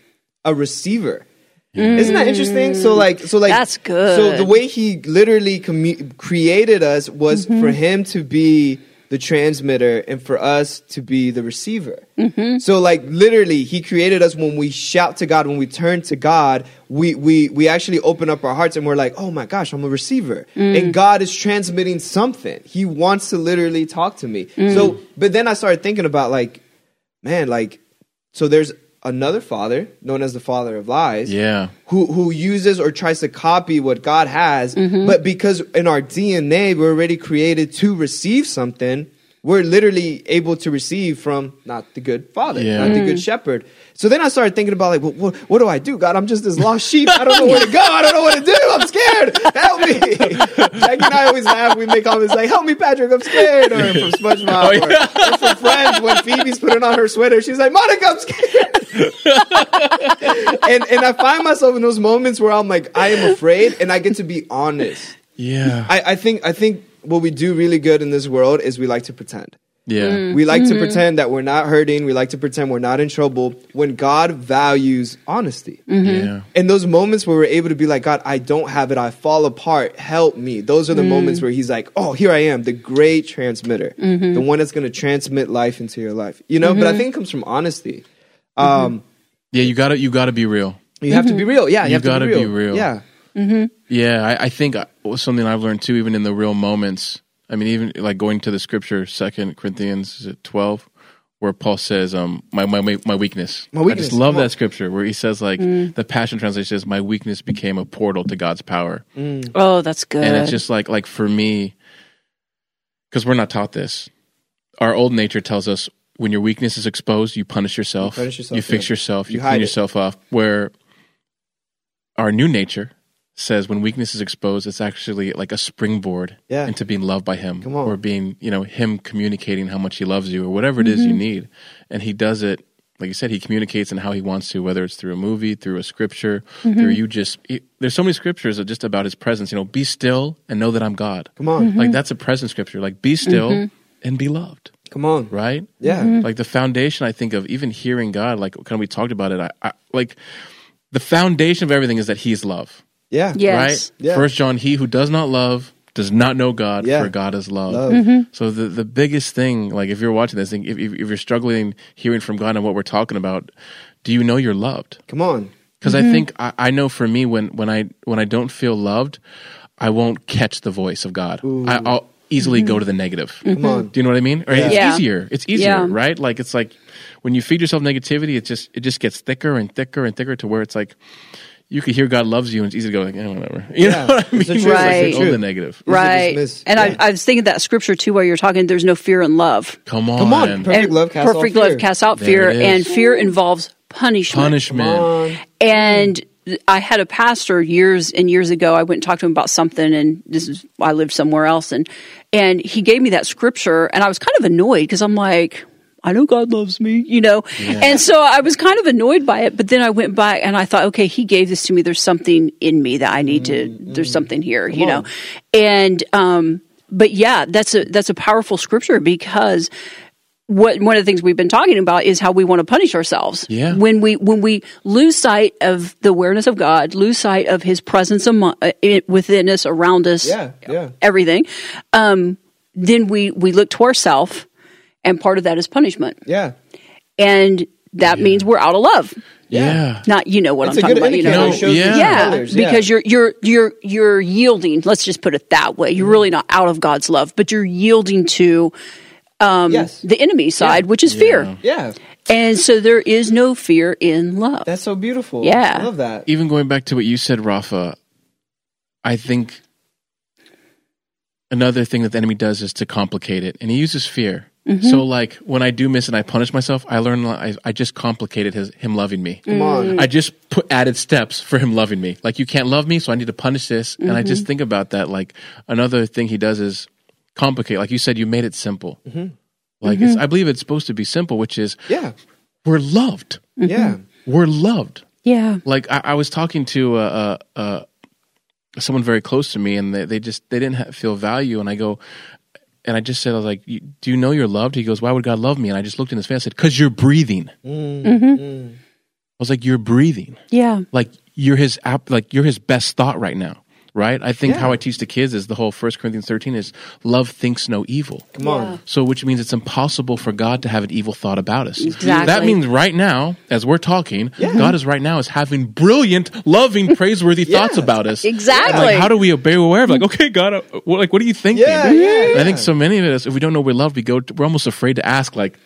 [SPEAKER 2] a receiver. Isn't that interesting? So like so like
[SPEAKER 3] That's good.
[SPEAKER 2] So the way he literally commu- created us was mm-hmm. for him to be the transmitter and for us to be the receiver. Mm-hmm. So like literally he created us when we shout to God, when we turn to God, we we we actually open up our hearts and we're like, "Oh my gosh, I'm a receiver." Mm. And God is transmitting something. He wants to literally talk to me. Mm. So but then I started thinking about like man, like so there's another father known as the father of lies
[SPEAKER 1] Yeah.
[SPEAKER 2] who who uses or tries to copy what God has, mm-hmm. but because in our DNA we're already created to receive something, we're literally able to receive from not the good father,
[SPEAKER 1] Yeah.
[SPEAKER 2] not the good mm. shepherd. So then I started thinking about like, well, what, what do I do? God, I'm just this lost sheep. I don't know where to go. I don't know what to do. I'm scared. Help me. (laughs) Jackie and I always laugh. We make comments like, help me, Patrick. I'm scared. Or from SpongeBob. Oh, or, or from Friends when Phoebe's putting on her sweater, she's like, Monica, I'm scared and and I find myself in those moments where I'm like, I am afraid, and I get to be honest.
[SPEAKER 1] Yeah.
[SPEAKER 2] I, I think I think what we do really good in this world is we like to pretend.
[SPEAKER 1] yeah. Mm.
[SPEAKER 2] We like to mm-hmm. pretend that we're not hurting. We like to pretend we're not in trouble. When God values honesty, mm-hmm.
[SPEAKER 1] Yeah.
[SPEAKER 2] in those moments where we're able to be like, God, I don't have it. I fall apart. Help me. Those are the mm. moments where He's like, Oh, here I am, the great transmitter, mm-hmm. the one that's going to transmit life into your life. You know. But I think it comes from honesty. Um,
[SPEAKER 1] Yeah. You gotta, you gotta be real.
[SPEAKER 2] you have to be real. Yeah, you,
[SPEAKER 1] You
[SPEAKER 2] have
[SPEAKER 1] gotta
[SPEAKER 2] to be
[SPEAKER 1] be
[SPEAKER 2] real.
[SPEAKER 1] real.
[SPEAKER 2] Yeah.
[SPEAKER 1] Yeah, I, I think uh, was something I've learned too, even in the real moments. I mean, even like going to the scripture, Second Corinthians is it twelve, where Paul says, "Um, my my my weakness."
[SPEAKER 2] My
[SPEAKER 1] I just love that scripture where he says, like, the Passion Translation says, "My weakness became a portal to God's power,"
[SPEAKER 3] Oh, that's good.
[SPEAKER 1] and it's just like like for me, because we're not taught this. Our old nature tells us when your weakness is exposed, you punish yourself,
[SPEAKER 2] punish yourself,
[SPEAKER 1] you fix
[SPEAKER 2] yeah.
[SPEAKER 1] yourself, you,
[SPEAKER 2] You hide
[SPEAKER 1] clean
[SPEAKER 2] it.
[SPEAKER 1] yourself off. Where our new nature says when weakness is exposed, it's actually like a springboard
[SPEAKER 2] Yeah.
[SPEAKER 1] into being loved by Him,
[SPEAKER 2] Come on.
[SPEAKER 1] or being you know Him communicating how much He loves you, or whatever it is you mm-hmm. need, and He does it. Like you said, he communicates in how he wants to, whether it's through a movie, through a scripture, mm-hmm. through you just. He, there's so many scriptures that just about his presence. You know, be still and know that I'm God.
[SPEAKER 2] Come on. Mm-hmm.
[SPEAKER 1] Like that's a present scripture. Like be still and be loved.
[SPEAKER 2] Come on.
[SPEAKER 1] Right?
[SPEAKER 2] Yeah.
[SPEAKER 1] Like the foundation, I think of even hearing God. Like kind of we talked about it. I, I like the foundation of everything is that He's love.
[SPEAKER 2] Yeah.
[SPEAKER 3] Yeah.
[SPEAKER 1] Right?
[SPEAKER 2] Yeah.
[SPEAKER 1] First John, he who does not love does not know God,
[SPEAKER 2] Yeah.
[SPEAKER 1] for God is love.
[SPEAKER 2] Love. Mm-hmm.
[SPEAKER 1] So the the biggest thing, like if you're watching this thing, if, if if you're struggling hearing from God and what we're talking about, do you know you're loved?
[SPEAKER 2] Come on.
[SPEAKER 1] Because I mm-hmm. think I, I know for me when when I when I don't feel loved, I won't catch the voice of God. I, I'll easily go to mm-hmm. the negative.
[SPEAKER 2] Come on.
[SPEAKER 1] Do you know what I mean? Or It's
[SPEAKER 3] Yeah.
[SPEAKER 1] easier. It's easier,
[SPEAKER 3] Yeah.
[SPEAKER 1] right? Like it's like when you feed yourself negativity, it just it just gets thicker and thicker and thicker to where it's like you could hear God loves you, and it's easy to go like, eh, whatever. (laughs) You
[SPEAKER 2] Yeah,
[SPEAKER 1] know what I mean?
[SPEAKER 2] it's the truth,
[SPEAKER 1] It's like
[SPEAKER 3] it's
[SPEAKER 1] the negative.
[SPEAKER 3] Right. And
[SPEAKER 2] Yeah.
[SPEAKER 3] I, I was thinking that scripture too while you're talking. There's no fear in love.
[SPEAKER 1] Come on,
[SPEAKER 2] Come on, perfect
[SPEAKER 3] And
[SPEAKER 2] love casts all
[SPEAKER 3] perfect
[SPEAKER 2] fear.
[SPEAKER 3] love casts out fear, and fear involves punishment.
[SPEAKER 1] punishment.
[SPEAKER 3] And I had a pastor years and years ago. I went and talked to him about something, and this is I lived somewhere else, and and he gave me that scripture, and I was kind of annoyed because I'm like. I know God loves me, you know? And so I was kind of annoyed by it, but then I went back and I thought, okay, he gave this to me. There's something in me that I need to, there's something here, you know?
[SPEAKER 2] on.
[SPEAKER 3] And, um, but yeah, that's a, that's a powerful scripture because what one of the things we've been talking about is how we want to punish ourselves.
[SPEAKER 1] Yeah.
[SPEAKER 3] When we when we lose sight of the awareness of God, lose sight of His presence amo- uh, within us, around us,
[SPEAKER 2] Yeah, yeah.
[SPEAKER 3] everything, um, then we we look to ourself, and part of that is punishment,
[SPEAKER 2] Yeah.
[SPEAKER 3] and that means we're out of love.
[SPEAKER 1] Yeah.
[SPEAKER 3] Not you know what
[SPEAKER 2] It's
[SPEAKER 3] I'm
[SPEAKER 2] a
[SPEAKER 3] talking
[SPEAKER 2] good
[SPEAKER 3] about. You know,
[SPEAKER 1] No,
[SPEAKER 2] It shows
[SPEAKER 1] yeah.
[SPEAKER 2] your
[SPEAKER 3] yeah, because you're you're you're you're yielding. Let's just put it that way. You're really not out of God's love, but you're yielding to um,
[SPEAKER 2] yes.
[SPEAKER 3] the enemy side, which is fear.
[SPEAKER 2] Yeah.
[SPEAKER 3] And so there is no fear in love.
[SPEAKER 2] That's so beautiful.
[SPEAKER 3] Yeah.
[SPEAKER 2] I love that.
[SPEAKER 1] Even going back to what you said, Rafa, I think another thing that the enemy does is to complicate it, and he uses fear.
[SPEAKER 3] Mm-hmm.
[SPEAKER 1] So, like when I do miss and I punish myself, I learn I, I just complicated his him loving me.
[SPEAKER 2] Come on.
[SPEAKER 1] I just put added steps for him loving me. Like you can't love me, so I need to punish this. And I
[SPEAKER 3] Mm-hmm.
[SPEAKER 1] just think about that. Like another thing he does is complicate. Like you said, you made it simple.
[SPEAKER 3] Mm-hmm.
[SPEAKER 1] Like it's, I believe it's supposed to be simple, which is
[SPEAKER 2] Yeah.
[SPEAKER 1] we're loved.
[SPEAKER 2] Yeah.
[SPEAKER 1] We're loved.
[SPEAKER 3] yeah.
[SPEAKER 1] Like I, I was talking to uh, uh, uh, someone very close to me, and they, they just they didn't ha- feel value. And I go, and I just said, I was like, "Do you know you're loved?" He goes, "Why would God love me?" And I just looked in his face. I said, "Cause you're breathing." Mm. Mm-hmm. Mm. I was like, "You're breathing."
[SPEAKER 3] Yeah.
[SPEAKER 1] like you're his app like you're his best thought right now right? I think
[SPEAKER 2] Yeah.
[SPEAKER 1] how i teach the kids is the whole First corinthians 13 is love thinks no evil.
[SPEAKER 2] Come on.
[SPEAKER 1] so which means it's impossible for god to have an evil thought about us.
[SPEAKER 3] Exactly.
[SPEAKER 1] that means right now as we're talking god is right now is having brilliant loving (laughs) praiseworthy thoughts about us.
[SPEAKER 3] Exactly.
[SPEAKER 1] like how do we be aware of like okay god uh, like what are you thinking?
[SPEAKER 2] Yeah, yeah,
[SPEAKER 1] i think so many of us if we don't know we love, we go to, we're almost afraid to ask like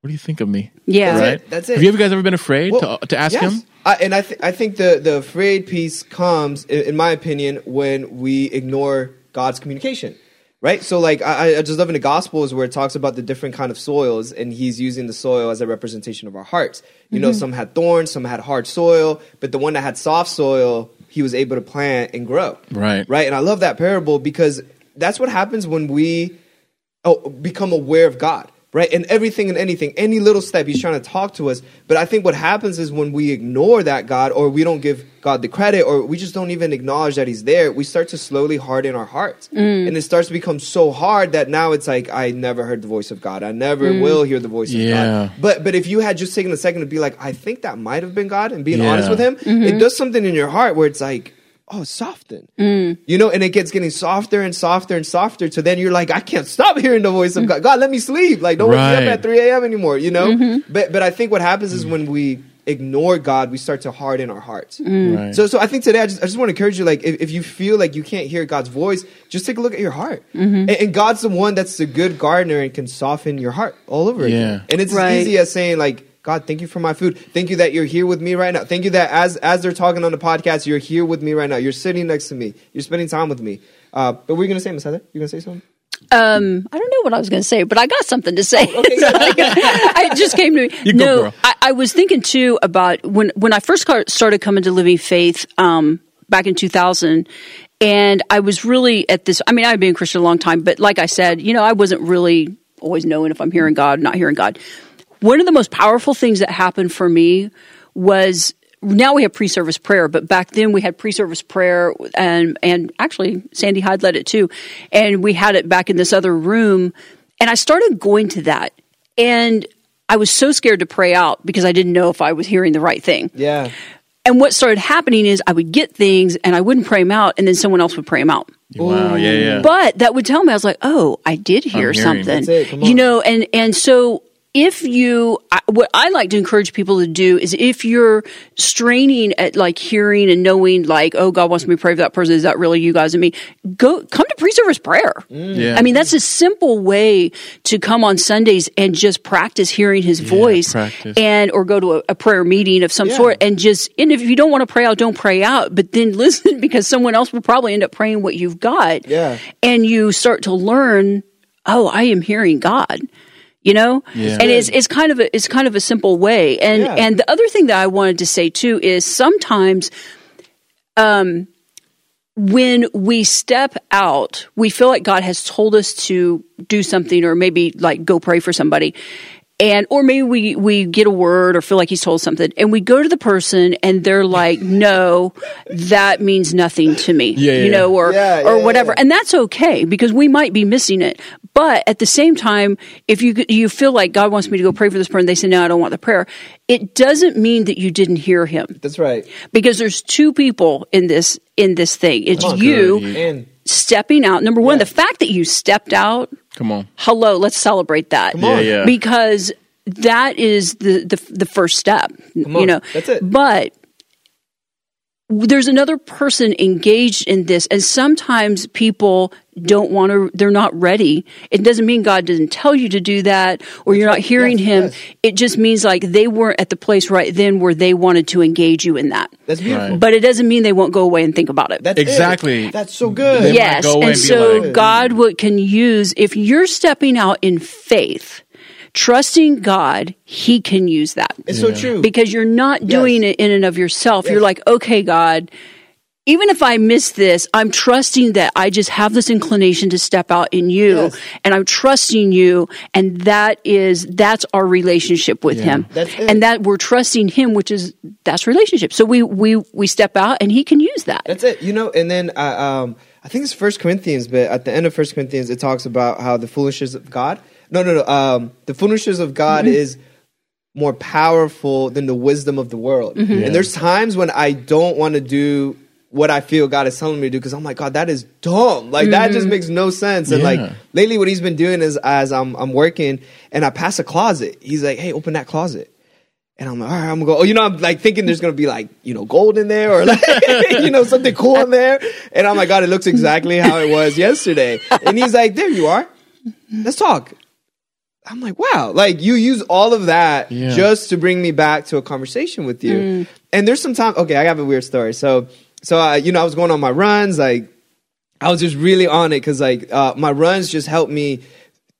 [SPEAKER 1] what do you think of me
[SPEAKER 3] Yeah.
[SPEAKER 2] That's
[SPEAKER 1] right
[SPEAKER 2] it. That's it.
[SPEAKER 1] have you guys ever been afraid
[SPEAKER 2] Well,
[SPEAKER 1] to, to ask
[SPEAKER 2] yes.
[SPEAKER 1] him
[SPEAKER 2] I, and I, th- I think the, the afraid piece comes, in, in my opinion, when we ignore God's communication. Right? So, like, I, I just love in the Gospels where it talks about the different kind of soils, and he's using the soil as a representation of our hearts. You know, mm-hmm. some had thorns, some had hard soil, but the one that had soft soil, he was able to plant and grow.
[SPEAKER 1] Right.
[SPEAKER 2] Right? And I love that parable because that's what happens when we oh, become aware of God, right? And everything and anything, any little step, He's trying to talk to us. But I think what happens is when we ignore that God, or we don't give God the credit, or we just don't even acknowledge that He's there, we start to slowly harden our hearts. Mm. And it starts to become so hard that now it's like, I never heard the voice of God. I never mm. will hear the voice of God. But, but if you had just taken a second to be like, I think that might have been God, and being
[SPEAKER 1] Yeah.
[SPEAKER 2] honest with Him, it mm-hmm. does something in your heart where it's like, oh, soften. Mm. You know, and it gets getting softer and softer and softer. So then you're like, I can't stop hearing the voice of God. God, let me sleep. Like, don't wake me up at 3 a.m. anymore, you know? Mm-hmm. But but I think what happens is mm. when we ignore God, we start to harden our hearts. Mm.
[SPEAKER 1] Right.
[SPEAKER 2] So, so I think today I just, I just want to encourage you, like, if, if you feel like you can't hear God's voice, just take a look at your heart. Mm-hmm. And, and God's the one that's the good gardener and can soften your heart all over
[SPEAKER 1] Yeah.
[SPEAKER 2] again. And it's
[SPEAKER 3] Right.
[SPEAKER 2] as easy as saying, like, God, thank you for my food. Thank you that you're here with me right now. Thank you that as as they're talking on the podcast, you're here with me right now. You're sitting next to me. You're spending time with me. Uh, but what were you gonna say, Miss Heather? You gonna say something?
[SPEAKER 3] Um, I don't know what I was going to say, but I got something to say.
[SPEAKER 2] okay,
[SPEAKER 3] So (laughs) I it just came to me. (laughs)
[SPEAKER 1] You
[SPEAKER 3] no,
[SPEAKER 1] girl.
[SPEAKER 3] I, I was thinking too about when when I first started coming to Living Faith um, back in 2000, and I was really at this. I mean, I've been a Christian a long time, but like I said, you know, I wasn't really always knowing if I'm hearing God, not hearing God. One of the most powerful things that happened for me was now we have pre-service prayer, but back then we had pre-service prayer, and and actually Sandy Hyde led it too, and we had it back in this other room, and I started going to that, and I was so scared to pray out because I didn't know if I was hearing the right thing.
[SPEAKER 2] Yeah.
[SPEAKER 3] And what started happening is I would get things and I wouldn't pray them out, and then someone else would pray them out.
[SPEAKER 1] Wow, yeah, yeah.
[SPEAKER 3] But that would tell me I was like, oh, I did hear something.
[SPEAKER 2] That's it, come
[SPEAKER 3] You know, and and so if you what i like to encourage people to do is if you're straining at like hearing and knowing like oh god wants me to pray for that person is that really you guys and me go come to pre-service prayer mm.
[SPEAKER 1] Yeah.
[SPEAKER 3] i mean that's a simple way to come on sundays and just practice hearing his voice
[SPEAKER 1] practice.
[SPEAKER 3] and or go to a, a prayer meeting of some
[SPEAKER 2] Yeah.
[SPEAKER 3] sort and just and if you don't want to pray out don't pray out but then (laughs) listen because someone else will probably end up praying what you've got
[SPEAKER 2] Yeah.
[SPEAKER 3] and you start to learn oh i am hearing god you know
[SPEAKER 1] Yeah.
[SPEAKER 3] and it's it's kind of a it's kind of a simple way and
[SPEAKER 2] Yeah.
[SPEAKER 3] and the other thing that i wanted to say too is sometimes um when we step out we feel like god has told us to do something or maybe like go pray for somebody and or maybe we we get a word or feel like he's told something and we go to the person and they're like (laughs) no that means nothing to me
[SPEAKER 1] Yeah,
[SPEAKER 3] you
[SPEAKER 1] yeah.
[SPEAKER 3] know or
[SPEAKER 2] Yeah,
[SPEAKER 3] or
[SPEAKER 2] yeah,
[SPEAKER 3] whatever
[SPEAKER 2] yeah.
[SPEAKER 3] and that's okay because we might be missing it but at the same time if you you feel like god wants me to go pray for this person they say no i don't want the prayer it doesn't mean that you didn't hear him
[SPEAKER 2] That's right.
[SPEAKER 3] because there's two people in this in this thing it's
[SPEAKER 2] Come on,
[SPEAKER 3] you.
[SPEAKER 2] And
[SPEAKER 3] stepping out number one
[SPEAKER 2] Yeah.
[SPEAKER 3] the fact that you stepped out
[SPEAKER 1] Come on.
[SPEAKER 3] hello let's celebrate that Come
[SPEAKER 2] on.
[SPEAKER 1] Yeah, yeah.
[SPEAKER 3] because that is the the, the first step
[SPEAKER 2] Come
[SPEAKER 3] you
[SPEAKER 2] on.
[SPEAKER 3] know
[SPEAKER 2] That's it.
[SPEAKER 3] but there's another person engaged in this and sometimes people don't want to they're not ready it doesn't mean god doesn't tell you to do that or you're not hearing
[SPEAKER 2] Yes,
[SPEAKER 3] him
[SPEAKER 2] yes.
[SPEAKER 3] it just means like they weren't at the place right then where they wanted to engage you in that
[SPEAKER 2] that's beautiful.
[SPEAKER 1] Right.
[SPEAKER 3] but it doesn't mean they won't go away and think about it
[SPEAKER 2] That's it.
[SPEAKER 1] Exactly.
[SPEAKER 2] That's so good.
[SPEAKER 1] They
[SPEAKER 3] yes
[SPEAKER 1] go
[SPEAKER 3] and
[SPEAKER 1] and
[SPEAKER 3] so
[SPEAKER 1] like-
[SPEAKER 3] god would, can use if you're stepping out in faith trusting god he can use that
[SPEAKER 2] It's so true.
[SPEAKER 3] because you're not doing
[SPEAKER 2] Yes.
[SPEAKER 3] it in and of yourself
[SPEAKER 2] Yes.
[SPEAKER 3] you're like okay god even if I miss this, I'm trusting that I just have this inclination to step out in you
[SPEAKER 2] Yes.
[SPEAKER 3] and I'm trusting you. And that is, that's our relationship with
[SPEAKER 1] Yeah.
[SPEAKER 3] him.
[SPEAKER 2] That's.
[SPEAKER 3] And that we're trusting him, which is, that's relationship. So we, we, we step out and he can use that.
[SPEAKER 2] That's it. You know, and then uh, um, I think it's First Corinthians, but at the end of First Corinthians, it talks about how the foolishness of God. No, no, no. Um, the foolishness of God
[SPEAKER 3] Mm-hmm.
[SPEAKER 2] is more powerful than the wisdom of the world.
[SPEAKER 3] Mm-hmm.
[SPEAKER 1] Yeah.
[SPEAKER 2] And there's times when I don't want to do what I feel God is telling me to do because I'm like, God, that is dumb. Like that
[SPEAKER 3] Mm-hmm.
[SPEAKER 2] just makes no sense. And
[SPEAKER 1] Yeah.
[SPEAKER 2] like lately, what He's been doing is as I'm I'm working and I pass a closet, He's like, Hey, open that closet. And I'm like, all right, I'm gonna go. Oh, you know, I'm like thinking there's gonna be like, you know, gold in there or like, (laughs) you know, something cool in there. And I'm like, God, it looks exactly how it was yesterday. And he's like, there you are. Let's talk. I'm like, wow, like you use all of that
[SPEAKER 1] Yeah.
[SPEAKER 2] just to bring me back to a conversation with you. And there's some time. Okay, I have a weird story. So, so uh, you know, I was going on my runs, like I was just really on it because like uh, my runs just helped me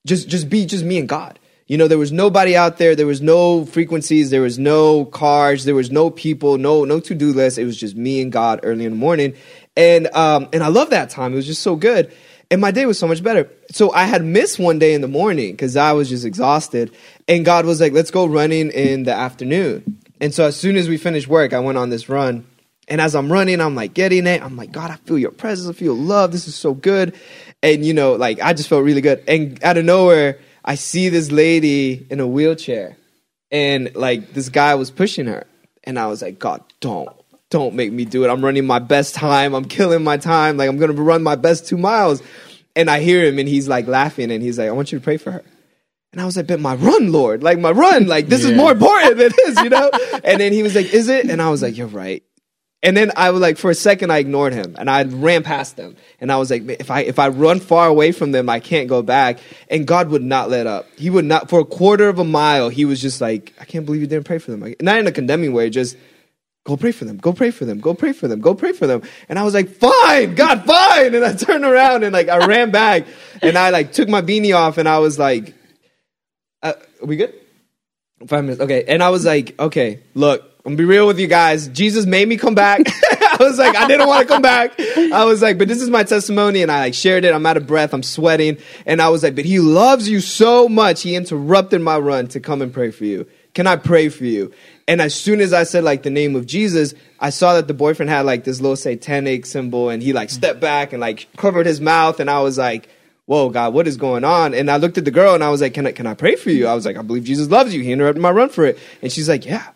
[SPEAKER 2] just just be just me and God. You know, there was nobody out there. There was no frequencies. There was no cars. There was no people. No no to do list. It was just me and God early in the morning, and um and I love that time. It was just so good, and my day was so much better. So I had missed one day in the morning because I was just exhausted, and God was like, "Let's go running in the afternoon." And so as soon as we finished work, I went on this run. And as I'm running, I'm like getting it. I'm like, God, I feel your presence. I feel love. This is so good. And, you know, like I just felt really good. And out of nowhere, I see this lady in a wheelchair. And like this guy was pushing her. And I was like, God, don't, don't make me do it. I'm running my best time. I'm killing my time. Like I'm going to run my best two miles. And I hear him and he's like laughing and he's like, I want you to pray for her. And I was like, but my run, Lord, like my run, like this is more important than this, you know? (laughs) and then he was like, is it? And I was like, you're right. And then I was like, for a second, I ignored him and I ran past them. And I was like, if I if I run far away from them, I can't go back. And God would not let up. He would not for a quarter of a mile. He was just like, I can't believe you didn't pray for them. Like, not in a condemning way, just go pray for them, go pray for them, go pray for them, go pray for them. And I was like, fine, God, fine. And I turned around and like I ran back and I like took my beanie off and I was like, uh, are we good? Five minutes. Okay. And I was like, okay, look, I'm gonna be real with you guys. Jesus made me come back. (laughs) I was like, I didn't want to come back. I was like, but this is my testimony. And I like shared it. I'm out of breath. I'm sweating. And I was like, but he loves you so much. He interrupted my run to come and pray for you. Can I pray for you? And as soon as I said like the name of Jesus, I saw that the boyfriend had like this little satanic symbol and he like stepped back and like covered his mouth. And I was like, whoa, God, what is going on? And I looked at the girl and I was like, can I, can I pray for you? I was like, I believe Jesus loves you. He interrupted my run for it. And she's like, yeah,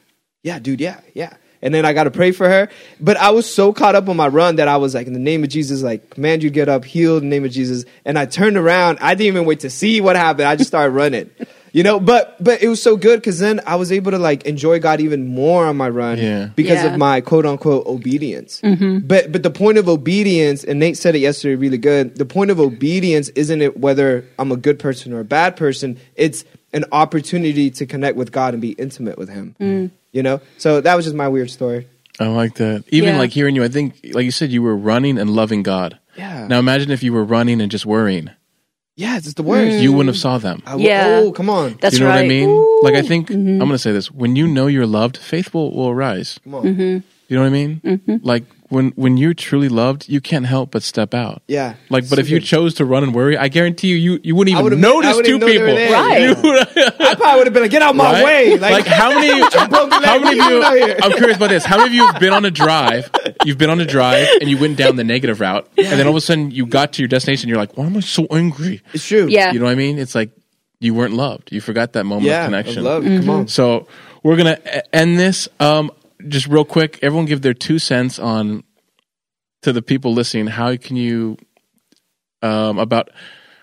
[SPEAKER 2] yeah, dude, yeah, yeah. And then I got to pray for her. But I was so caught up on my run that I was like, in the name of Jesus, like, command you get up, healed in the name of Jesus. And I turned around. I didn't even wait to see what happened. I just started running. (laughs) you know. But but it was so good because then I was able to like enjoy God even more on my run
[SPEAKER 1] Yeah.
[SPEAKER 2] because
[SPEAKER 3] Yeah.
[SPEAKER 2] of my quote unquote obedience.
[SPEAKER 3] Mm-hmm.
[SPEAKER 2] But but the point of obedience, and Nate said it yesterday really good. The point of obedience isn't it whether I'm a good person or a bad person. It's an opportunity to connect with God and be intimate with Him.
[SPEAKER 3] Mm.
[SPEAKER 2] You know. So that was just my weird story.
[SPEAKER 1] I like that. Even
[SPEAKER 3] Yeah.
[SPEAKER 1] like hearing you, I think, like you said, you were running and loving God.
[SPEAKER 2] Yeah.
[SPEAKER 1] Now imagine if you were running and just worrying.
[SPEAKER 2] Yeah, it's just the worst.
[SPEAKER 1] You wouldn't have saw them.
[SPEAKER 2] I w-.
[SPEAKER 3] Yeah.
[SPEAKER 2] Oh, come on.
[SPEAKER 3] That's
[SPEAKER 1] you know
[SPEAKER 3] right.
[SPEAKER 1] what I mean?
[SPEAKER 3] Ooh.
[SPEAKER 1] Like I think
[SPEAKER 3] Mm-hmm.
[SPEAKER 1] I'm going to say this: when you know you're loved, faith will will arise.
[SPEAKER 2] Come on.
[SPEAKER 1] You know what I mean?
[SPEAKER 3] Mm-hmm.
[SPEAKER 1] Like when when you're truly loved, you can't help but step out.
[SPEAKER 2] Yeah.
[SPEAKER 1] Like, but
[SPEAKER 2] So
[SPEAKER 1] if you chose to run and worry, I guarantee you, you, you wouldn't
[SPEAKER 2] I
[SPEAKER 1] even
[SPEAKER 2] would've- I
[SPEAKER 1] notice
[SPEAKER 2] wouldn't
[SPEAKER 1] two
[SPEAKER 2] even know they were
[SPEAKER 1] people.
[SPEAKER 2] there.
[SPEAKER 3] Right.
[SPEAKER 1] You would- (laughs)
[SPEAKER 2] I probably would have been like, get out of my
[SPEAKER 1] right?
[SPEAKER 2] way.
[SPEAKER 1] Like, how many? (laughs) how many of
[SPEAKER 2] you
[SPEAKER 1] you?
[SPEAKER 2] out here?
[SPEAKER 1] I'm curious about this. How many of you have been on a drive? You've been on a drive and you went down the negative route, and then all of a sudden you got to your destination. You're like, why am I so angry?
[SPEAKER 2] It's true.
[SPEAKER 3] Yeah.
[SPEAKER 1] You know what I mean? It's like you weren't loved. You forgot that moment
[SPEAKER 2] Yeah.
[SPEAKER 1] of
[SPEAKER 2] of
[SPEAKER 1] connection.
[SPEAKER 2] love.
[SPEAKER 3] Mm-hmm.
[SPEAKER 2] Come on.
[SPEAKER 1] So we're gonna e- end this. Um, just real quick, everyone give their two cents on to the people listening. How can you um, about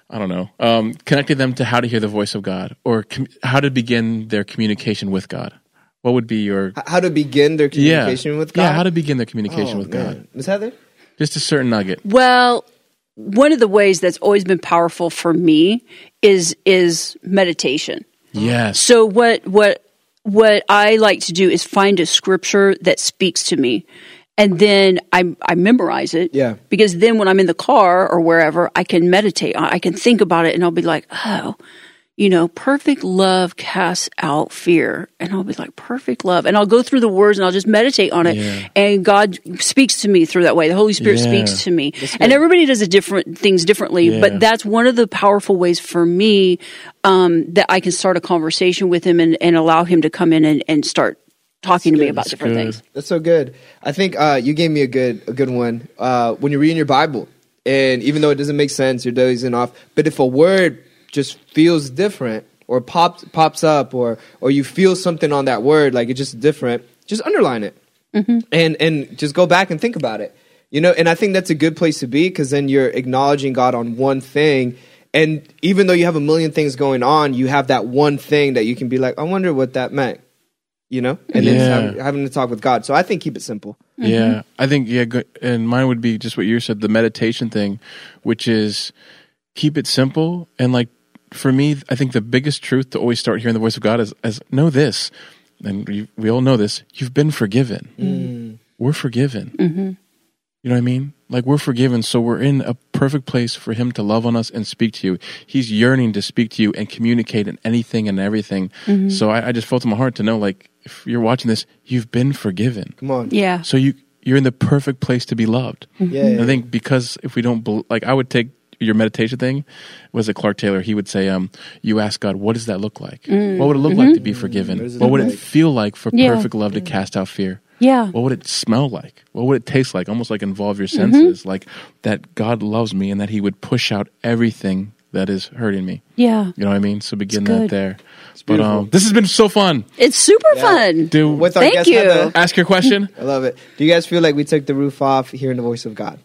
[SPEAKER 1] I don't know um, connecting them to how to hear the voice of God or com- how to begin their communication with God? What would be your
[SPEAKER 2] How to begin their
[SPEAKER 1] yeah
[SPEAKER 2] communication with God?
[SPEAKER 1] yeah how to begin their communication
[SPEAKER 2] Oh,
[SPEAKER 1] with
[SPEAKER 2] man.
[SPEAKER 1] God?
[SPEAKER 2] Miss Heather?
[SPEAKER 1] Just a certain nugget.
[SPEAKER 3] Well, one of the ways that's always been powerful for me is is meditation.
[SPEAKER 1] Yes.
[SPEAKER 3] So what what what I like to do is find a scripture that speaks to me. And then I I memorize it.
[SPEAKER 2] Yeah.
[SPEAKER 3] Because then when I'm in the car or wherever, I can meditate. I I can think about it and I'll be like, oh, you know, perfect love casts out fear. And I'll be like, perfect love. And I'll go through the words and I'll just meditate on it.
[SPEAKER 1] Yeah.
[SPEAKER 3] And God speaks to me through that way. The Holy Spirit
[SPEAKER 1] Yeah.
[SPEAKER 3] speaks to me. And everybody does a different things differently,
[SPEAKER 1] Yeah.
[SPEAKER 3] but that's one of the powerful ways for me um, that I can start a conversation with him and, and allow him to come in and, and start talking to me about different
[SPEAKER 1] good.
[SPEAKER 3] things.
[SPEAKER 2] That's so good. I think uh, you gave me a good a good one. Uh, when you're reading your Bible, and even though it doesn't make sense, you're dozing off. But if a word just feels different, or pops pops up, or or you feel something on that word, like it's just different, just underline it, mm-hmm. and and just go back and think about it. You know, and I think that's a good place to be because then you're acknowledging God on one thing. And even though you have a million things going on, you have that one thing that you can be like, I wonder what that meant you know, and then just having, having to talk with God. So I think keep it simple. Mm-hmm.
[SPEAKER 1] Yeah, I think yeah, good. and mine would be just what you said, the meditation thing, which is keep it simple and like for me, I think the biggest truth to always start hearing the voice of God is as know this, and we, we all know this: you've been forgiven. Mm. We're forgiven. Mm-hmm. You know what I mean? Like we're forgiven, so we're in a perfect place for Him to love on us and speak to you. He's yearning to speak to you and communicate in anything and everything. Mm-hmm. So I, I just felt in my heart to know, like, if you're watching this, you've been forgiven.
[SPEAKER 2] Come on.
[SPEAKER 3] Yeah.
[SPEAKER 1] So you you're in the perfect place to be loved. Mm-hmm.
[SPEAKER 2] Yeah,
[SPEAKER 1] And
[SPEAKER 2] yeah.
[SPEAKER 1] I think because if we don't bel like I would take your meditation thing was it Clark Taylor he would say um you ask God what does that look like? What would it look like to be forgiven?
[SPEAKER 2] What does
[SPEAKER 1] What would
[SPEAKER 2] look
[SPEAKER 1] it feel like for
[SPEAKER 3] Yeah.
[SPEAKER 1] perfect love to cast out fear?
[SPEAKER 3] Yeah.
[SPEAKER 1] What would it smell like? What would it taste like? Almost like involve your senses like that God loves me and that he would push out everything that is hurting me.
[SPEAKER 3] Yeah.
[SPEAKER 1] You know what I mean? So begin that there. But um this has been so fun.
[SPEAKER 3] It's super fun.
[SPEAKER 1] Do
[SPEAKER 2] With our
[SPEAKER 3] Thank
[SPEAKER 2] guest
[SPEAKER 3] you.
[SPEAKER 2] Heather,
[SPEAKER 1] ask your question? (laughs)
[SPEAKER 2] I love it. Do you guys feel like we took the roof off hearing the voice of God?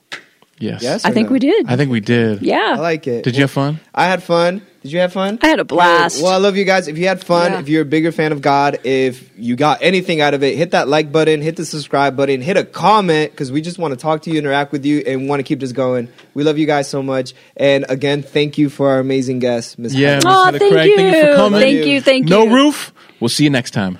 [SPEAKER 1] Yes.
[SPEAKER 2] Yes?
[SPEAKER 3] I
[SPEAKER 2] or
[SPEAKER 3] think
[SPEAKER 2] no?
[SPEAKER 3] we did.
[SPEAKER 1] I think we did.
[SPEAKER 3] yeah.
[SPEAKER 2] I like it.
[SPEAKER 1] Did you have fun?
[SPEAKER 2] I had fun. Did you have fun?
[SPEAKER 3] I had a blast.
[SPEAKER 2] Good. Well, I love you guys. If you had fun,
[SPEAKER 3] Yeah.
[SPEAKER 2] if you're a bigger fan of God, if you got anything out of it, hit that like button, hit the subscribe button, hit a comment because we just want to talk to you, interact with you, and want to keep this going. We love you guys so much. And again, thank you for our amazing guest, Miss.
[SPEAKER 1] Yeah.
[SPEAKER 2] Heather.
[SPEAKER 1] Miss
[SPEAKER 3] oh,
[SPEAKER 1] Heather
[SPEAKER 3] thank
[SPEAKER 1] Craig,
[SPEAKER 3] you.
[SPEAKER 1] thank you for coming.
[SPEAKER 3] Thank you. Thank you.
[SPEAKER 1] No roof. We'll see you next time.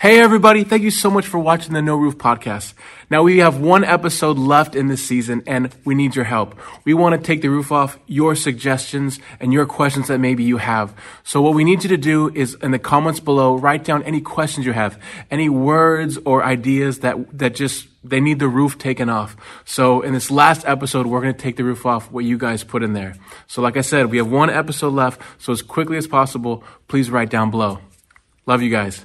[SPEAKER 4] Hey everybody, thank you so much for watching the No Roof podcast. Now we have one episode left in this season and we need your help. We want to take the roof off your suggestions and your questions that maybe you have. So what we need you to do is in the comments below, write down any questions you have, any words or ideas that, that just, they need the roof taken off. So in this last episode, we're going to take the roof off what you guys put in there. So like I said, we have one episode left. So as quickly as possible, please write down below. Love you guys.